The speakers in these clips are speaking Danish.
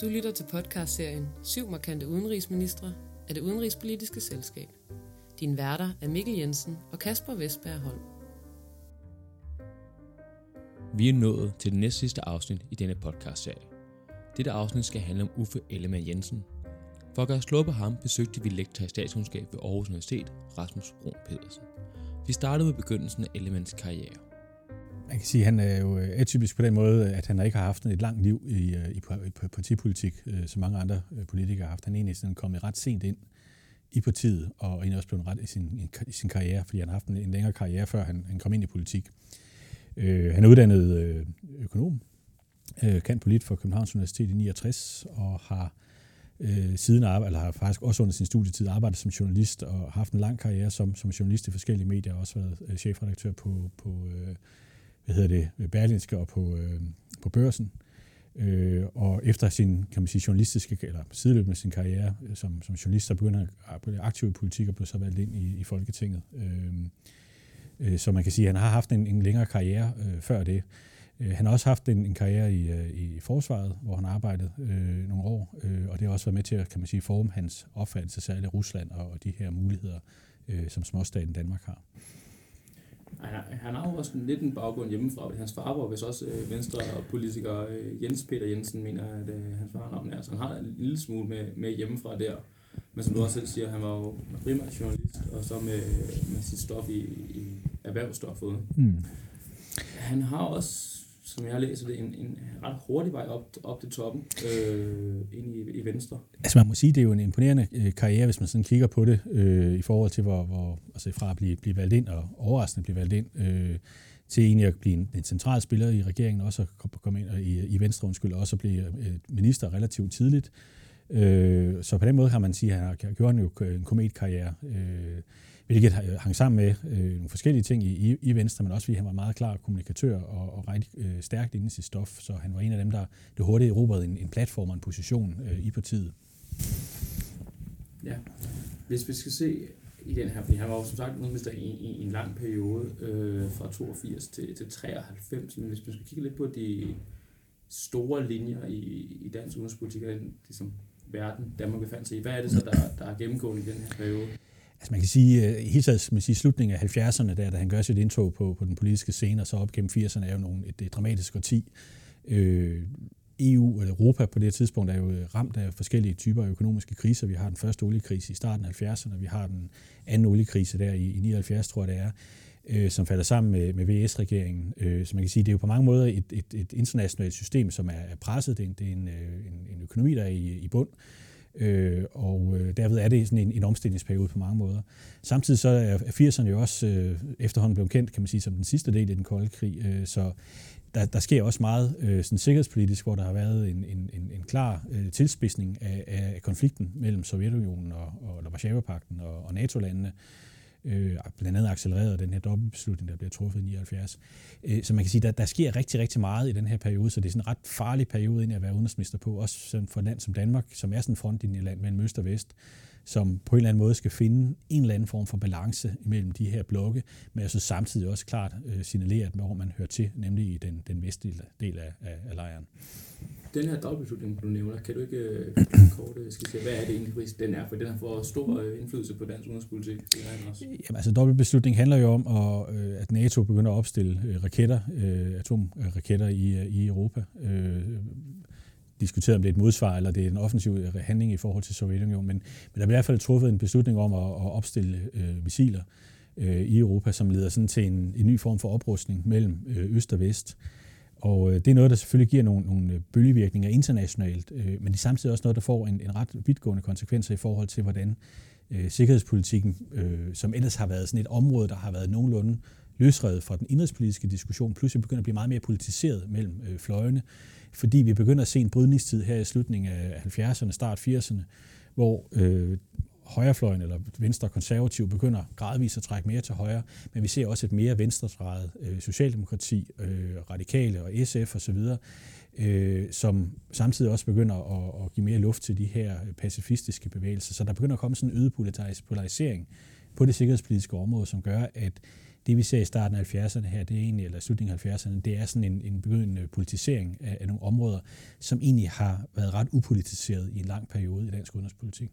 Du lytter til podcastserien Syv markante udenrigsministre af det udenrigspolitiske selskab. Din værter er Mikkel Jensen og Kasper Vestberg Holm. Vi er nået til det næstsidste afsnit i denne podcastserie. Dette afsnit skal handle om Uffe Ellemann Jensen. For at gøre slå på ham, besøgte vi lektor i statskundskab ved Aarhus Universitet, Rasmus Brun Pedersen. Vi startede med begyndelsen af Ellemanns karriere. Man kan sige, at han er jo øh, atypisk på den måde, at han ikke har haft et langt liv i, øh, i, i partipolitik, øh, som mange andre politikere har haft. Han er egentlig sådan kommet ret sent ind i partiet, og egentlig også blevet ret i sin, i sin karriere, fordi han har haft en, en længere karriere, før han, han kom ind i politik. Øh, han er uddannet øh, økonom, øh, kan polit for Københavns Universitet i 69, og har øh, siden arbejdet, eller har faktisk også under sin studietid arbejdet som journalist, og haft en lang karriere som, som journalist i forskellige medier, og også været øh, chefredaktør på, på øh, hvad hedder det, Berlinske og på, øh, på børsen. Øh, og efter sin kan man sige, journalistiske, eller sideløbende sin karriere øh, som, som journalist, så begyndte han at blive aktiv i politik og blev så valgt ind i, i Folketinget. Øh, øh, så man kan sige, at han har haft en, en længere karriere øh, før det. Øh, han har også haft en, en karriere i, øh, i forsvaret, hvor han arbejdede øh, nogle år, øh, og det har også været med til at kan man sige, forme hans opfattelse, særligt af Rusland og, og de her muligheder, øh, som småstaten Danmark har. Han, han har jo også lidt en baggrund hjemmefra. Hans far var vist også øh, venstre politiker øh, Jens Peter Jensen, mener at øh, hans far navn er. Så han har en lille smule med, med hjemmefra der. Men som du også selv siger, han var jo primært journalist, og så med, med sit stof i, i erhvervsstoffet. Mm. Han har også som jeg læser det, en, en ret hurtig vej op, op til toppen øh, ind i, i Venstre. Altså man må sige, det er jo en imponerende øh, karriere, hvis man sådan kigger på det, øh, i forhold til, hvor, hvor altså fra at blive, blive valgt ind, og overraskende blive valgt ind, øh, til egentlig at blive en, en central spiller i regeringen, også at komme ind og i, i Venstre, undskyld, også at blive øh, minister relativt tidligt. Øh, så på den måde kan man sige, at han har gjort en, en kometkarriere. Øh, hvilket øh, hang sammen med øh, nogle forskellige ting i, i Venstre, men også fordi han var meget klar kommunikatør og, og rigtig øh, stærkt inde i sit stof, så han var en af dem, der det hurtigt erobrede en, en platform og en position øh, i partiet. Ja, hvis vi skal se i den her, fordi han var jo som sagt udenrigsminister i, i en lang periode, øh, fra 82 til, til 93, men hvis man skal kigge lidt på de store linjer i, i dansk udenrigspolitik, og den ligesom, verden, Danmark befandt sig i, hvad er det så, der, der er gennemgående i den her periode? Altså man kan sige, øh, i helt taget man sige, slutningen af 70'erne, der, da han gør sit indtog på, på den politiske scene, og så op gennem 80'erne, er jo nogle, et, et dramatisk årti. Øh, EU eller Europa på det tidspunkt er jo øh, ramt af forskellige typer af økonomiske kriser. Vi har den første oliekrise i starten af 70'erne, vi har den anden oliekrise der i, i 79, tror jeg det er, øh, som falder sammen med, med VS-regeringen. Øh, så man kan sige, det er jo på mange måder et, et, et internationalt system, som er presset. Det er en, det er en, øh, en, en økonomi, der er i, i bund. Øh, Øh, og øh, derved er det sådan en, en omstillingsperiode på mange måder. Samtidig så er 80'erne jo også øh, efterhånden blevet kendt, kan man sige, som den sidste del i den kolde krig. Øh, så der, der sker også meget øh, sådan sikkerhedspolitisk, hvor der har været en, en, en, en klar øh, tilspidsning af, af konflikten mellem Sovjetunionen og, og Varsava-pakten og, og NATO-landene øh, Øh, blandt andet accelereret den her dobbeltbeslutning, der bliver truffet i 79. Øh, så man kan sige, at der, der sker rigtig, rigtig meget i den her periode, så det er sådan en ret farlig periode ind at være udenrigsminister på, også for et land som Danmark, som er sådan en frontlinjeland mellem øst og vest, som på en eller anden måde skal finde en eller anden form for balance mellem de her blokke, men altså samtidig også klart øh, signalere, hvor man hører til, nemlig i den, den vestlige del af, af, af lejren. Den her dobbeltbeslutning, du nævner, kan du ikke øh, kort øh, skitsere, hvad er det egentlig, den er? For den har fået stor øh, indflydelse på dansk udenrigspolitik. Jamen, altså, dobbeltbeslutning handler jo om, at, at NATO begynder at opstille raketter, atomraketter i, i Europa. Diskuteret om det er et modsvar, eller det er en offensiv handling i forhold til Sovjetunionen, men, men der er i hvert fald truffet en beslutning om at, at opstille øh, missiler øh, i Europa, som leder sådan til en, en ny form for oprustning mellem øh, øst og vest. Og øh, det er noget, der selvfølgelig giver nogle, nogle øh, bølgevirkninger internationalt, øh, men det er samtidig også noget, der får en, en ret vidtgående konsekvenser i forhold til, hvordan øh, sikkerhedspolitikken, øh, som ellers har været sådan et område, der har været nogenlunde løsredet fra den indrigspolitiske diskussion, pludselig begynder at blive meget mere politiseret mellem øh, fløjene, fordi vi begynder at se en brydningstid her i slutningen af 70'erne, start 80'erne, hvor øh, højrefløjen eller venstre konservativ begynder gradvist at trække mere til højre, men vi ser også et mere venstredrejet øh, socialdemokrati, øh, radikale og SF osv., øh, som samtidig også begynder at, at give mere luft til de her pacifistiske bevægelser. Så der begynder at komme sådan en øget polarisering på det sikkerhedspolitiske område, som gør, at det vi ser i starten af 70'erne her, det er egentlig, eller slutningen af 70'erne, det er sådan en, en begyndende politisering af, af nogle områder, som egentlig har været ret upolitiseret i en lang periode i dansk udenrigspolitik.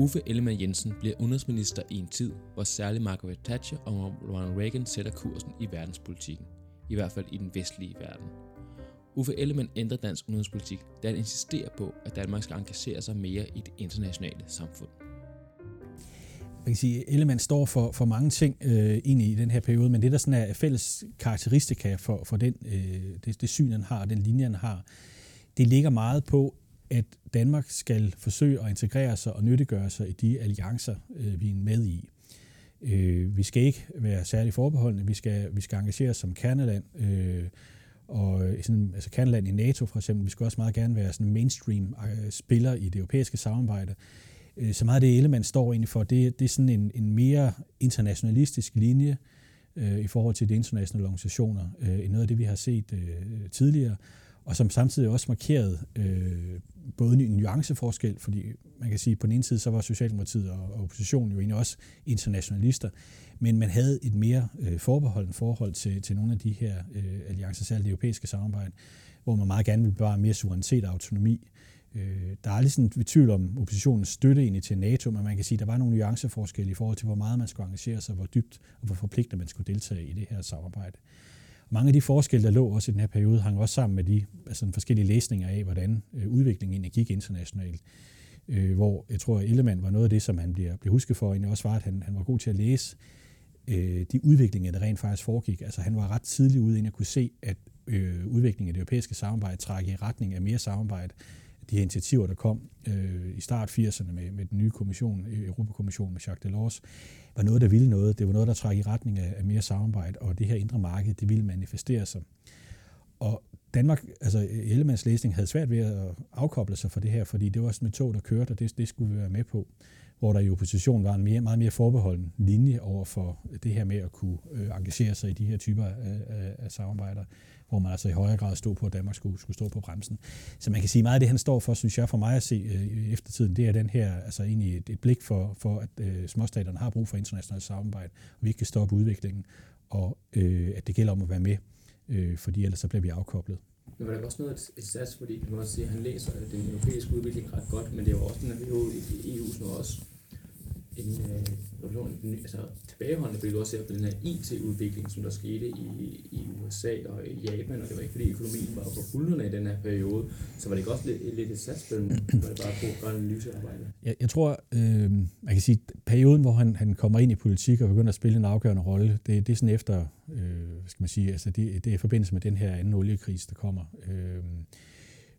Uffe Ellemann Jensen bliver udenrigsminister i en tid, hvor særligt Margaret Thatcher og Ronald Reagan sætter kursen i verdenspolitikken, i hvert fald i den vestlige verden. Uffe Ellemann ændrer dansk udenrigspolitik, da han insisterer på, at Danmark skal engagere sig mere i det internationale samfund. Man kan sige, Ellemann står for, for mange ting øh, ind i den her periode, men det der sådan er fælles karakteristika for, for den, øh, det, det syn, han har, den linje, han har, det ligger meget på, at Danmark skal forsøge at integrere sig og nyttiggøre sig i de alliancer, øh, vi er med i. Øh, vi skal ikke være særlig forbeholdende, vi skal, vi skal engagere os som kerneland, øh, og sådan, altså kerneland i NATO for eksempel, vi skal også meget gerne være sådan en mainstream øh, spiller i det europæiske samarbejde. Øh, så meget af det element står egentlig for, det, det er sådan en, en mere internationalistisk linje øh, i forhold til de internationale organisationer, øh, end noget af det, vi har set øh, tidligere og som samtidig også markerede øh, både en nuanceforskel, fordi man kan sige, at på den ene side, så var Socialdemokratiet og, og oppositionen jo egentlig også internationalister, men man havde et mere øh, forbeholden forhold til, til nogle af de her øh, alliancer, særligt det europæiske samarbejde, hvor man meget gerne ville bevare mere suverænitet og autonomi. Øh, der er aldrig sådan et tvivl om oppositionens støtte egentlig til NATO, men man kan sige, at der var nogle nuanceforskelle i forhold til, hvor meget man skulle engagere sig, hvor dybt og hvor forpligtende man skulle deltage i det her samarbejde. Mange af de forskelle, der lå også i den her periode, hang også sammen med de altså de forskellige læsninger af, hvordan øh, udviklingen egentlig gik internationalt. Øh, hvor jeg tror, at Ellemann var noget af det, som han bliver, bliver husket for, egentlig også var, at han, han var god til at læse øh, de udviklinger, der rent faktisk foregik. Altså han var ret tidlig ude, inden at kunne se, at øh, udviklingen af det europæiske samarbejde trak i retning af mere samarbejde. De her initiativer, der kom øh, i start 80'erne med, med den nye kommission, øh, Europakommissionen med Jacques Delors, var noget, der ville noget. Det var noget, der træk i retning af, af mere samarbejde, og det her indre marked, det ville manifestere sig. Og Danmark, altså Ellemanns læsning, havde svært ved at afkoble sig fra det her, fordi det var sådan et tog, der kørte, og det, det skulle vi være med på. Hvor der i opposition var en mere, meget mere forbeholden linje over for det her med at kunne øh, engagere sig i de her typer af, af, af samarbejder hvor man altså i højere grad stod på, at Danmark skulle, skulle stå på bremsen. Så man kan sige, meget af det, han står for, synes jeg for mig at se øh, eftertiden, det er den her, altså egentlig et, et blik for, for at øh, småstaterne har brug for internationalt samarbejde, og vi ikke kan stoppe udviklingen, og øh, at det gælder om at være med, øh, fordi ellers så bliver vi afkoblet. Men var der også noget et sats, fordi man kan også sige, at han læser den europæiske udvikling ret godt, men det er jo også den at EU nu også en, øh, altså, tilbageholdende billede også på den her IT-udvikling, som der skete i, i USA og i Japan, og det var ikke fordi økonomien var på bullerne i den her periode, så var det ikke også lidt, lidt et satsspil, var det bare på analysearbejde? Jeg, jeg tror, øh, man kan sige, perioden, hvor han, han kommer ind i politik og begynder at spille en afgørende rolle, det, det er sådan efter, øh, hvad skal man sige, altså det, det er i forbindelse med den her anden oliekrise, der kommer. Øh,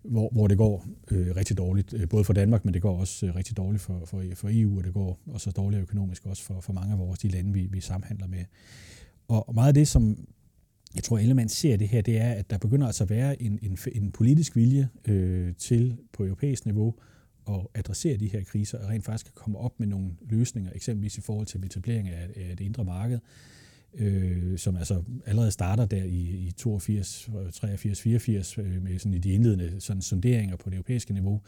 hvor, hvor det går øh, rigtig dårligt, øh, både for Danmark, men det går også øh, rigtig dårligt for, for, for EU, og det går også dårligt økonomisk også for, for mange af vores de lande, vi, vi samhandler med. Og, og meget af det, som jeg tror, Ellemann ser det her, det er, at der begynder altså at være en, en, en politisk vilje øh, til på europæisk niveau at adressere de her kriser, og rent faktisk kan komme op med nogle løsninger, eksempelvis i forhold til etablering af, af det indre marked, øh, som altså allerede starter der i, i 82, 83, 84 øh, med sådan i de indledende sådan sonderinger på det europæiske niveau,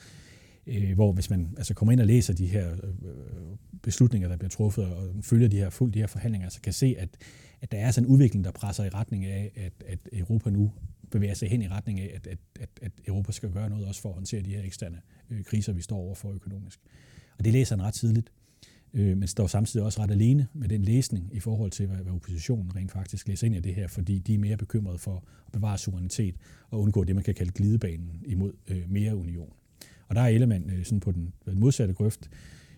øh, hvor hvis man altså kommer ind og læser de her øh, beslutninger, der bliver truffet, og følger de her, fuldt de her forhandlinger, så kan se, at, at der er sådan en udvikling, der presser i retning af, at, at Europa nu bevæger sig hen i retning af, at, at, at, at Europa skal gøre noget også for at håndtere de her eksterne øh, kriser, vi står overfor økonomisk. Og det læser han ret tidligt øh, men står samtidig også ret alene med den læsning i forhold til, hvad, hvad oppositionen rent faktisk læser ind i det her, fordi de er mere bekymrede for at bevare suverænitet og undgå det, man kan kalde glidebanen imod øh, mere union. Og der er Ellemann øh, sådan på den, den modsatte grøft,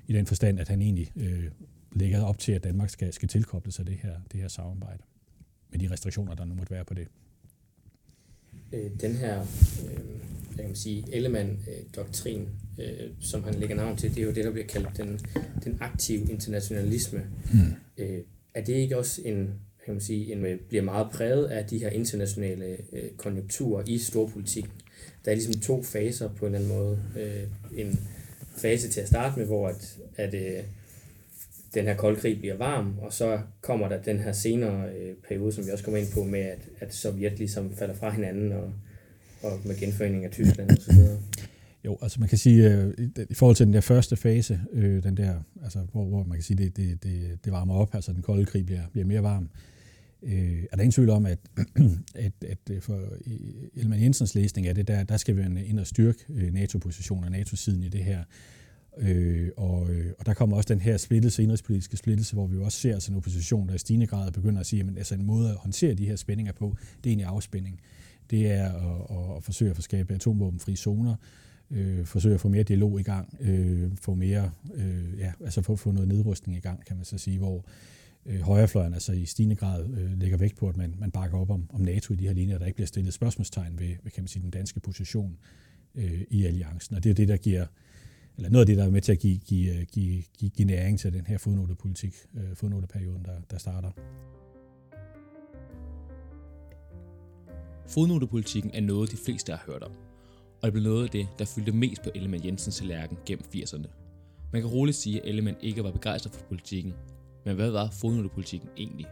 i den forstand, at han egentlig øh, lægger op til, at Danmark skal, skal tilkoble sig det her, det her samarbejde, med de restriktioner, der nu måtte være på det. Øh, den her øh, kan man sige, Ellemann-doktrin, øh, som han lægger navn til, det er jo det, der bliver kaldt den, den aktive internationalisme. Mm. Øh, er det ikke også en, kan man sige, en, bliver meget præget af de her internationale øh, konjunkturer i storpolitik? Der er ligesom to faser på en eller anden måde. Øh, en fase til at starte med, hvor at, at øh, den her kolde krig bliver varm, og så kommer der den her senere øh, periode, som vi også kommer ind på, med at, at Sovjet ligesom falder fra hinanden, og og med genforening af Tyskland og så videre. Jo, altså man kan sige, øh, i forhold til den der første fase, øh, den der, altså, hvor, hvor man kan sige, det, det, det, det varmer op, altså den kolde krig bliver, bliver mere varm, øh, er der ingen tvivl om, at, at, at øh, for Elman Jensens læsning af det, der, der skal vi ind og styrke øh, NATO-positionen og NATO-siden i det her. Øh, og, øh, og der kommer også den her splittelse, indrigspolitiske splittelse, hvor vi også ser altså en opposition, der i stigende grad begynder at sige, at altså en måde at håndtere de her spændinger på, det er egentlig afspænding. Det er at, at forsøge at få skabe atomvåbenfri zoner, øh, forsøge at få mere dialog i gang, øh, få mere, øh, ja, altså få, få noget nedrustning i gang, kan man så sige, hvor øh, højrefløjen altså i stigende grad øh, lægger vægt på, at man, man bakker op om, om NATO i de her linjer, der ikke bliver stillet spørgsmålstegn ved, ved kan man sige, den danske position øh, i alliancen. Og det er det, der giver, eller noget af det, der er med til at give, give, øh, give, give, give næring til den her fodnotepolitik, øh, fodnoteperioden, der, der starter. Fodnotepolitikken er noget, de fleste har hørt om, og det blev noget af det, der fyldte mest på Ellemann Jensens tallerken gennem 80'erne. Man kan roligt sige, at Ellemann ikke var begejstret for politikken, men hvad var fodnotepolitikken egentlig?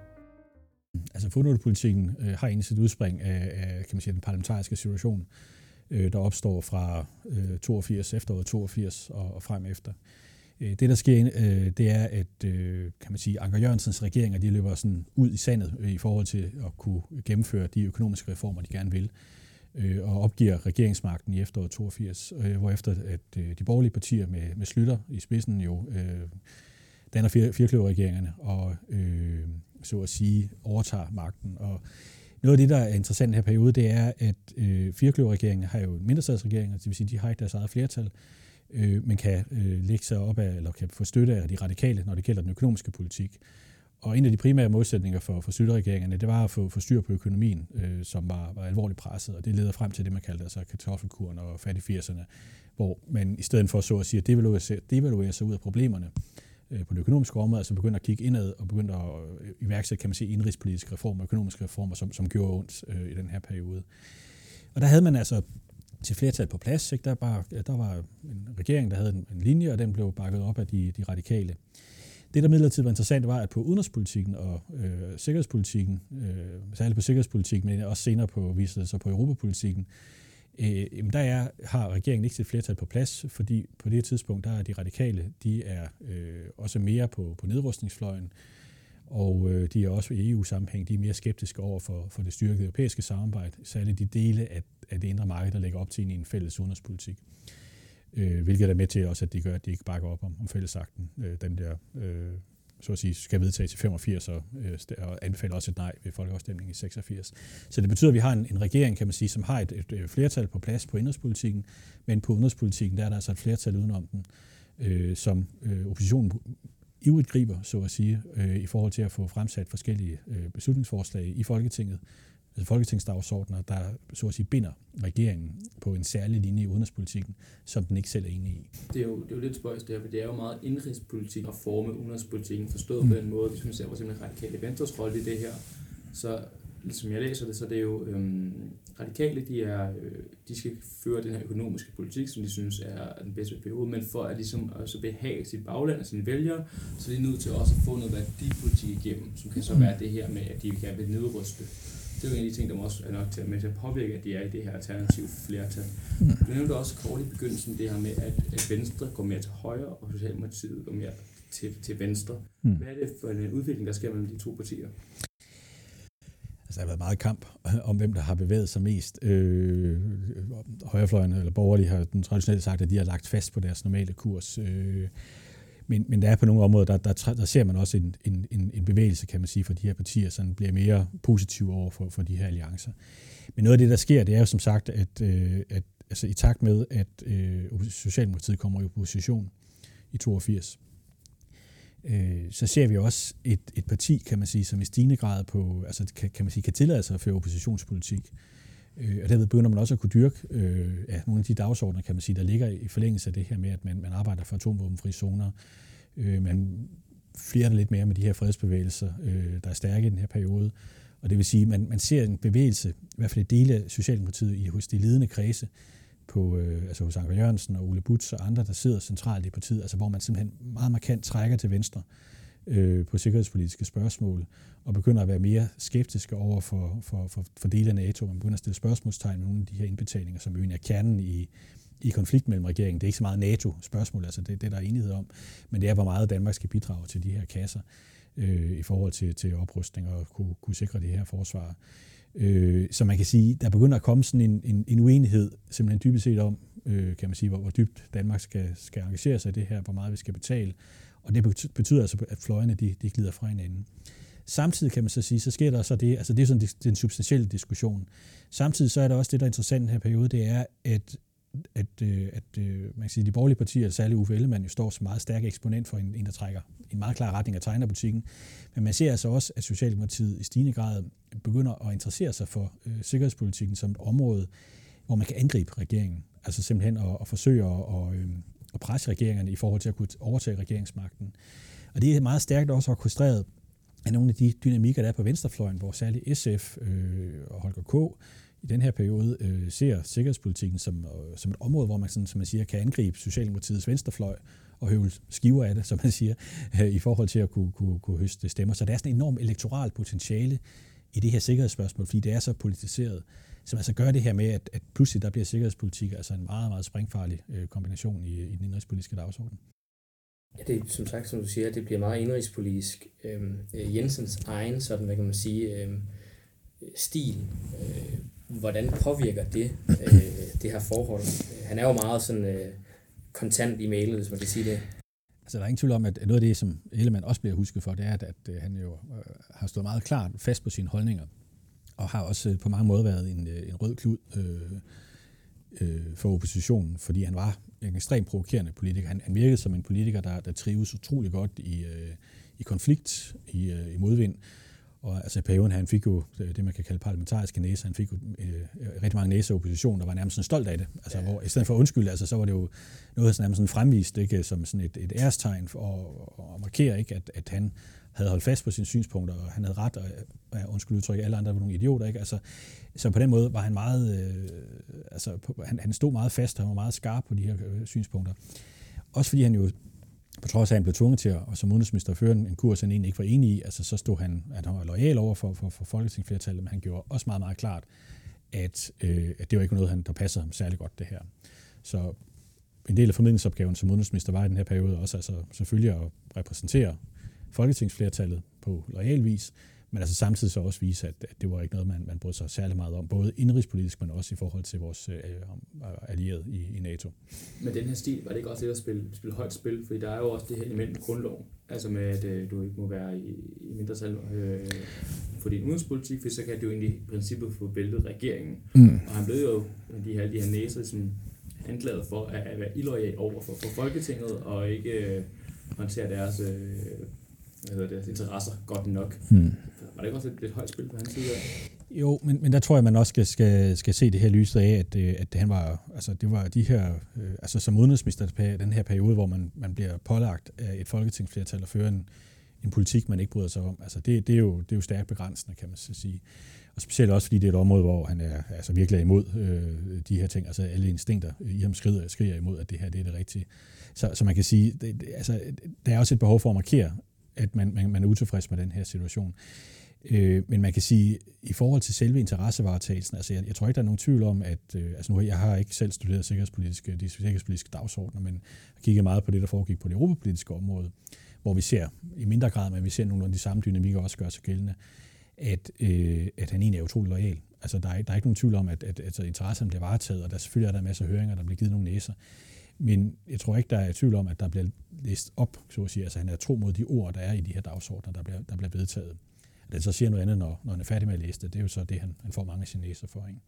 Altså fodnotepolitikken øh, har egentlig sit udspring af, af kan man sige, den parlamentariske situation, øh, der opstår fra øh, 82, efteråret 82 og, og frem efter. Øh, det, der sker, øh, det er, at øh, kan man sige, Anker Jørgensens regeringer de løber sådan ud i sandet i forhold til at kunne gennemføre de økonomiske reformer, de gerne vil øh, og opgiver regeringsmagten i efteråret 82, hvorefter at de borgerlige partier med, med Slytter i spidsen jo danner fire, og øh, så at sige overtager magten. Og noget af det, der er interessant i den her periode, det er, at øh, har jo en mindretalsregeringer, det vil sige, de har ikke deres eget flertal, øh, men kan øh, lægge sig op af, eller kan få støtte af de radikale, når det gælder den økonomiske politik. Og en af de primære modsætninger for, for støtteregeringerne, det var at få, få styr på økonomien, øh, som var, var alvorligt presset, og det leder frem til det, man kaldte altså kartoffelkuren og fattig 80'erne, hvor man i stedet for så at sige, at devaluere, devaluere sig ud af problemerne øh, på det økonomiske område, altså begynder at kigge indad og begynder at øh, iværksætte, kan man sige, indrigspolitiske reformer, økonomiske reformer, som, som gjorde ondt øh, i den her periode. Og der havde man altså til flertal på plads. Ikke? Der, bare, der var en regering, der havde en, en linje, og den blev bakket op af de, de radikale. Det, der midlertidigt var interessant, var, at på udenrigspolitikken og øh, sikkerhedspolitikken, øh, særligt på sikkerhedspolitikken, men også senere på, viste det sig på europapolitikken, øh, der er, har regeringen ikke sit flertal på plads, fordi på det tidspunkt, der er de radikale, de er øh, også mere på, på nedrustningsfløjen, og øh, de er også e i EU-sammenhæng, de er mere skeptiske over for, for det styrkede europæiske samarbejde, særligt de dele af, af det indre marked, der lægger op til en fælles udenrigspolitik. Øh, hvilket er med til også, at de gør, at de ikke bakker op om, om fællesakten, øh, den der, øh, så at sige, skal vedtages til 85 og, øh, og anbefaler også et nej ved folkeafstemningen i 86. Så det betyder, at vi har en, en regering, kan man sige, som har et, et, et flertal på plads på indrigspolitikken, men på udenrigspolitikken, der er der altså et flertal udenom den, øh, som øh, oppositionen ivrigt griber, så at sige, øh, i forhold til at få fremsat forskellige øh, beslutningsforslag i Folketinget, altså folketingsdagsordner, der så at sige binder regeringen på en særlig linje i udenrigspolitikken, som den ikke selv er enig i. Det er jo, det er jo lidt spøjst der, for det er jo meget indrigspolitik at forme udenrigspolitikken, forstået mm. på den måde, hvis man ser på simpelthen radikale venstres rolle i det her. Så ligesom jeg læser det, så det er jo øhm, radikale, de, er, øh, de skal føre den her økonomiske politik, som de synes er den bedste periode, men for at ligesom også behage sit bagland og sine vælgere, så er de nødt til også at få noget værdipolitik igennem, som kan så være det her med, at de kan vil nedryste det er jo en af de ting, der også er nok til at, med til at påvirke, at de er i det her alternative flertal. Mm. Du nævnte også kort i begyndelsen det her med, at, at Venstre går mere til højre, og Socialdemokratiet går mere til, til venstre. Mm. Hvad er det for en udvikling, der sker mellem de to partier? Altså, der har været meget kamp om, hvem der har bevæget sig mest. Øh, øh højrefløjen eller borgerlige har den traditionelt sagt, at de har lagt fast på deres normale kurs. Øh, men, men der er på nogle områder, der, der, der ser man også en, en, en bevægelse, kan man sige, for de her partier, som bliver mere positive over for, for de her alliancer. Men noget af det, der sker, det er jo som sagt, at, øh, at altså, i takt med, at øh, Socialdemokratiet kommer i opposition i 82, øh, så ser vi også et, et parti, kan man sige, som i stigende grad på, altså, kan, kan man sige, kan tillade sig at føre oppositionspolitik. Øh, og derved begynder man også at kunne dyrke øh, ja, nogle af de dagsordner, kan man sige, der ligger i forlængelse af det her med, at man, man arbejder for atomvåbenfri zoner. Øh, man flirter lidt mere med de her fredsbevægelser, øh, der er stærke i den her periode. Og det vil sige, at man, man ser en bevægelse, i hvert fald i dele af Socialdemokratiet, i, hos de ledende kredse, på, øh, altså hos Anker Jørgensen og Ole Butz og andre, der sidder centralt i partiet, altså hvor man simpelthen meget markant trækker til venstre øh, på sikkerhedspolitiske spørgsmål, og begynder at være mere skeptiske over for, for, for, for dele af NATO. Man begynder at stille spørgsmålstegn med nogle af de her indbetalinger, som jo er kernen i, i konflikt mellem regeringen. Det er ikke så meget NATO-spørgsmål, altså det, det der er enighed om, men det er, hvor meget Danmark skal bidrage til de her kasser øh, i forhold til, til oprustning og kunne, kunne sikre det her forsvar. Øh, så man kan sige, der begynder at komme sådan en, en, en uenighed, simpelthen dybest set om, øh, kan man sige, hvor, hvor dybt Danmark skal, skal engagere sig i det her, hvor meget vi skal betale. Og det betyder altså, at fløjene de, de glider fra hinanden. Samtidig kan man så sige, så sker der så det, altså det er sådan den substantielle diskussion. Samtidig så er der også det, der er interessant i den her periode, det er, at at, øh, at øh, man kan sige, de borgerlige partier, særligt Uffe Ellemann, jo står som meget stærk eksponent for en, en, der trækker en meget klar retning af tegnerbutikken. Men man ser altså også, at Socialdemokratiet i stigende grad begynder at interessere sig for øh, sikkerhedspolitikken som et område, hvor man kan angribe regeringen. Altså simpelthen at, at forsøge at, at, øh, at presse regeringerne i forhold til at kunne overtage regeringsmagten. Og det er meget stærkt også orkestreret af nogle af de dynamikker, der er på venstrefløjen, hvor særligt SF øh, og Holger K i den her periode øh, ser sikkerhedspolitikken som, øh, som et område, hvor man, sådan, som man siger, kan angribe Socialdemokratiets venstrefløj og høvle skiver af det, som man siger, øh, i forhold til at kunne, kunne, kunne høste stemmer. Så der er sådan en enorm elektoralt potentiale i det her sikkerhedsspørgsmål, fordi det er så politiseret, som altså gør det her med, at, at pludselig der bliver sikkerhedspolitik altså en meget, meget springfarlig øh, kombination i, i den indrigspolitiske dagsorden. Ja, det er som sagt, som du siger, det bliver meget indrigspolitisk. Øhm, øh, Jensens egen, sådan hvad kan man sige, øhm, stil, hvordan påvirker det øh, det her forhold? Han er jo meget sådan øh, kontant i mailet, hvis man kan sige det. Altså, der er ingen tvivl om, at noget af det, som Ellemann også bliver husket for, det er, at, at han jo øh, har stået meget klart fast på sine holdninger, og har også øh, på mange måder været en, øh, en rød klud øh, øh, for oppositionen, fordi han var en ekstremt provokerende politiker. Han, han virkede som en politiker, der, der trives utrolig godt i, øh, i konflikt, i, øh, i modvind, og altså i perioden, han fik jo det, man kan kalde parlamentariske næser. Han fik jo øh, rigtig mange næser opposition, der var nærmest sådan stolt af det. Altså, ja. hvor, i stedet for undskyld, altså, så var det jo noget, som nærmest sådan fremvist ikke, som sådan et, et ærestegn for at, at markere, ikke, at, at han havde holdt fast på sine synspunkter, og han havde ret, og ja, undskyld udtryk, alle andre var nogle idioter. Ikke? Altså, så på den måde var han meget, øh, altså, han, han stod meget fast, og han var meget skarp på de her øh, synspunkter. Også fordi han jo på trods af, at han blev tvunget til at og som udenrigsminister at føre en kurs, han egentlig ikke var enig i, altså så stod han, at han var lojal over for, for, for folketingsflertallet, men han gjorde også meget, meget klart, at, øh, at det var ikke noget, han, der passede ham særlig godt, det her. Så en del af formidlingsopgaven som udenrigsminister var i den her periode også altså selvfølgelig at repræsentere folketingsflertallet på lojal vis, men altså samtidig så også vise, at, at det var ikke noget, man, man brød sig særlig meget om, både indrigspolitisk, men også i forhold til vores øh, allierede i, i NATO. Men den her stil, var det ikke også det at spille, spille højt spil? Fordi der er jo også det her element med grundloven, altså med, at øh, du ikke må være i, i mindretal øh, for din udenrigspolitik, for så kan du egentlig i princippet få væltet regeringen. Mm. Og han blev jo, de her, de her næser, som anklaget for at, at være illoyal over for, for Folketinget, og ikke øh, håndtere deres øh, hvad hedder det, interesser godt nok. Hmm. Var det ikke også et lidt højt spil på hans side? Jo, men, men der tror jeg, man også skal, skal, skal se det her lyset af, at, øh, at han var, altså det var de her, øh, altså som udenrigsminister, den her periode, hvor man, man bliver pålagt af et folketingsflertal at føre en, en politik, man ikke bryder sig om. Altså det, det, er, jo, det er jo stærkt begrænsende, kan man så sige. Og specielt også, fordi det er et område, hvor han er altså virkelig er imod øh, de her ting. Altså alle instinkter i ham skriger, skriger imod, at det her det er det rigtige. Så, så man kan sige, det, det, altså, der er også et behov for at markere, at man, man, man er utilfreds med den her situation. Øh, men man kan sige, i forhold til selve interessevaretagelsen, altså jeg, jeg tror ikke, der er nogen tvivl om, at øh, altså nu jeg har ikke selv studeret sikkerhedspolitiske, de sikkerhedspolitiske dagsordner, men har kigget meget på det, der foregik på det europapolitiske område, hvor vi ser i mindre grad, men vi ser nogle af de samme dynamikker også gøre sig gældende, at, øh, at han egentlig er utrolig lojal. Altså der er, der er ikke nogen tvivl om, at, at, at altså, interesserne bliver varetaget, og der selvfølgelig er der masser af høringer, der bliver givet nogle næser. Men jeg tror ikke, der er tvivl om, at der bliver læst op, så at sige. Altså han er tro mod de ord, der er i de her dagsordner, der bliver, der bliver vedtaget. At han så siger noget andet, når, når han er færdig med at læse det, det er jo så det, han, han får mange chineser for. Ikke?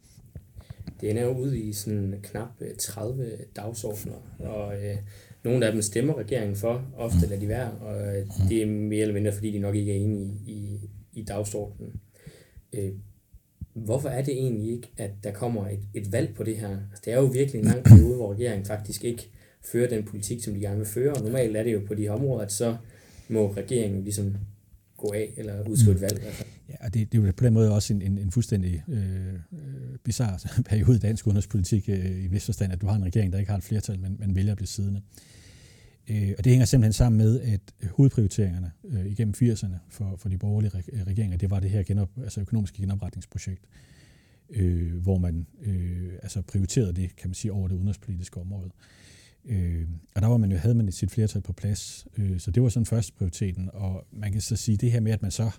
Det er jo ude i sådan knap 30 øh, dagsordner, og øh, nogle af dem stemmer regeringen for, ofte lader de være, og øh, det er mere eller mindre, fordi de nok ikke er enige i, i, i dagsordenen. Øh, hvorfor er det egentlig ikke, at der kommer et, et valg på det her? Altså, det er jo virkelig en lang periode, hvor regeringen faktisk ikke fører den politik, som de gerne vil føre, og normalt er det jo på de her områder, at så må regeringen ligesom gå af eller udskrive et valg. Ja, og det, det er jo på den måde også en, en, en fuldstændig øh bizarre periode i dansk udenrigspolitik øh, i vis forstand, at du har en regering, der ikke har et flertal, men, men vælger at blive siddende. Øh, Øh, og det hænger simpelthen sammen med, at øh, hovedprioriteringerne øh, igennem 80'erne for, for de borgerlige øh, regeringer, det var det her genop, altså økonomiske genopretningsprojekt, øh, hvor man øh, altså prioriterede det, kan man sige, over det udenrigspolitiske område. Øh, og der var man jo, havde man sit flertal på plads, øh, så det var sådan første prioriteten, og man kan så sige det her med, at man så øh,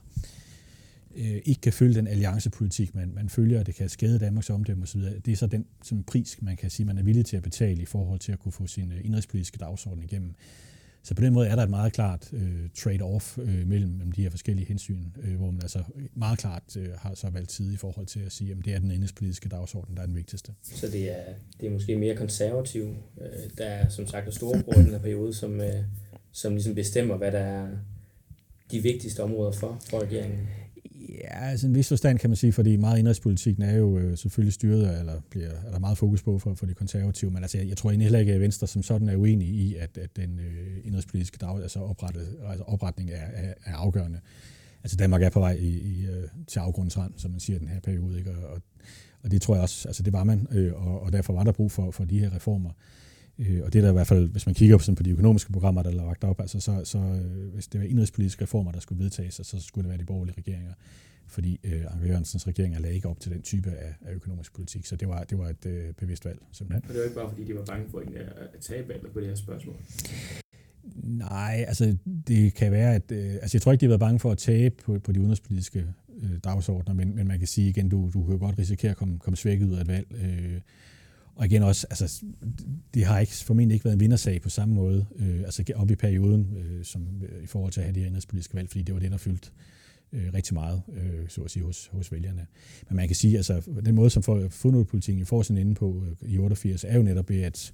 Øh, ikke kan følge den alliancepolitik, man, man følger, og det kan skade Danmarks omdømme osv., det er så den som pris, man kan sige, man er villig til at betale i forhold til at kunne få sin øh, indrigspolitiske dagsorden igennem. Så på den måde er der et meget klart øh, trade-off øh, mellem, mellem de her forskellige hensyn, øh, hvor man altså meget klart øh, har så valgt tid i forhold til at sige, at det er den indrigspolitiske dagsorden, der er den vigtigste. Så det er, det er måske mere konservativ, øh, der er som sagt storebror i den her periode, som, øh, som ligesom bestemmer, hvad der er de vigtigste områder for, for regeringen? Ja, altså en vis forstand kan man sige, fordi meget indrigspolitikken er jo øh, selvfølgelig styret, eller bliver, er der meget fokus på for, for de konservative, men altså, jeg, jeg tror egentlig heller ikke, at Venstre som sådan er uenig i, at, at den øh, indrigspolitiske dag, altså, oprettet, altså opretning er, er, er afgørende. Altså Danmark er på vej i, i, øh, til afgrundsrand, som man siger, den her periode, ikke? Og, og det tror jeg også, altså det var man, øh, og, og derfor var der brug for, for de her reformer. Øh, og det er der i hvert fald, hvis man kigger på, sådan på de økonomiske programmer, der er lagt op, altså så, så øh, hvis det var indrigspolitiske reformer, der skulle vedtages, så skulle det være de borgerlige regeringer. Fordi øh, Anker Jørgensens regering lagde ikke op til den type af, af økonomisk politik, så det var, det var et øh, bevidst valg. Simpelthen. Og det var ikke bare, fordi de var bange for at, at tabe valget på det her spørgsmål? Nej, altså det kan være, at øh, altså jeg tror ikke, de har været bange for at tabe på, på de udenrigspolitiske øh, dagsordner, men, men man kan sige igen, du, du kan jo godt risikere at komme, komme svækket ud af et valg. Øh, og igen også, altså, det har ikke, formentlig ikke været en vindersag på samme måde, øh, altså op i perioden, øh, som øh, i forhold til at have de her indrigspolitiske valg, fordi det var det, der fyldte øh, rigtig meget, øh, så at sige, hos, hos vælgerne. Men man kan sige, altså, den måde, som fodnotepolitikken får sådan inde på øh, i 88, er jo netop ved, at,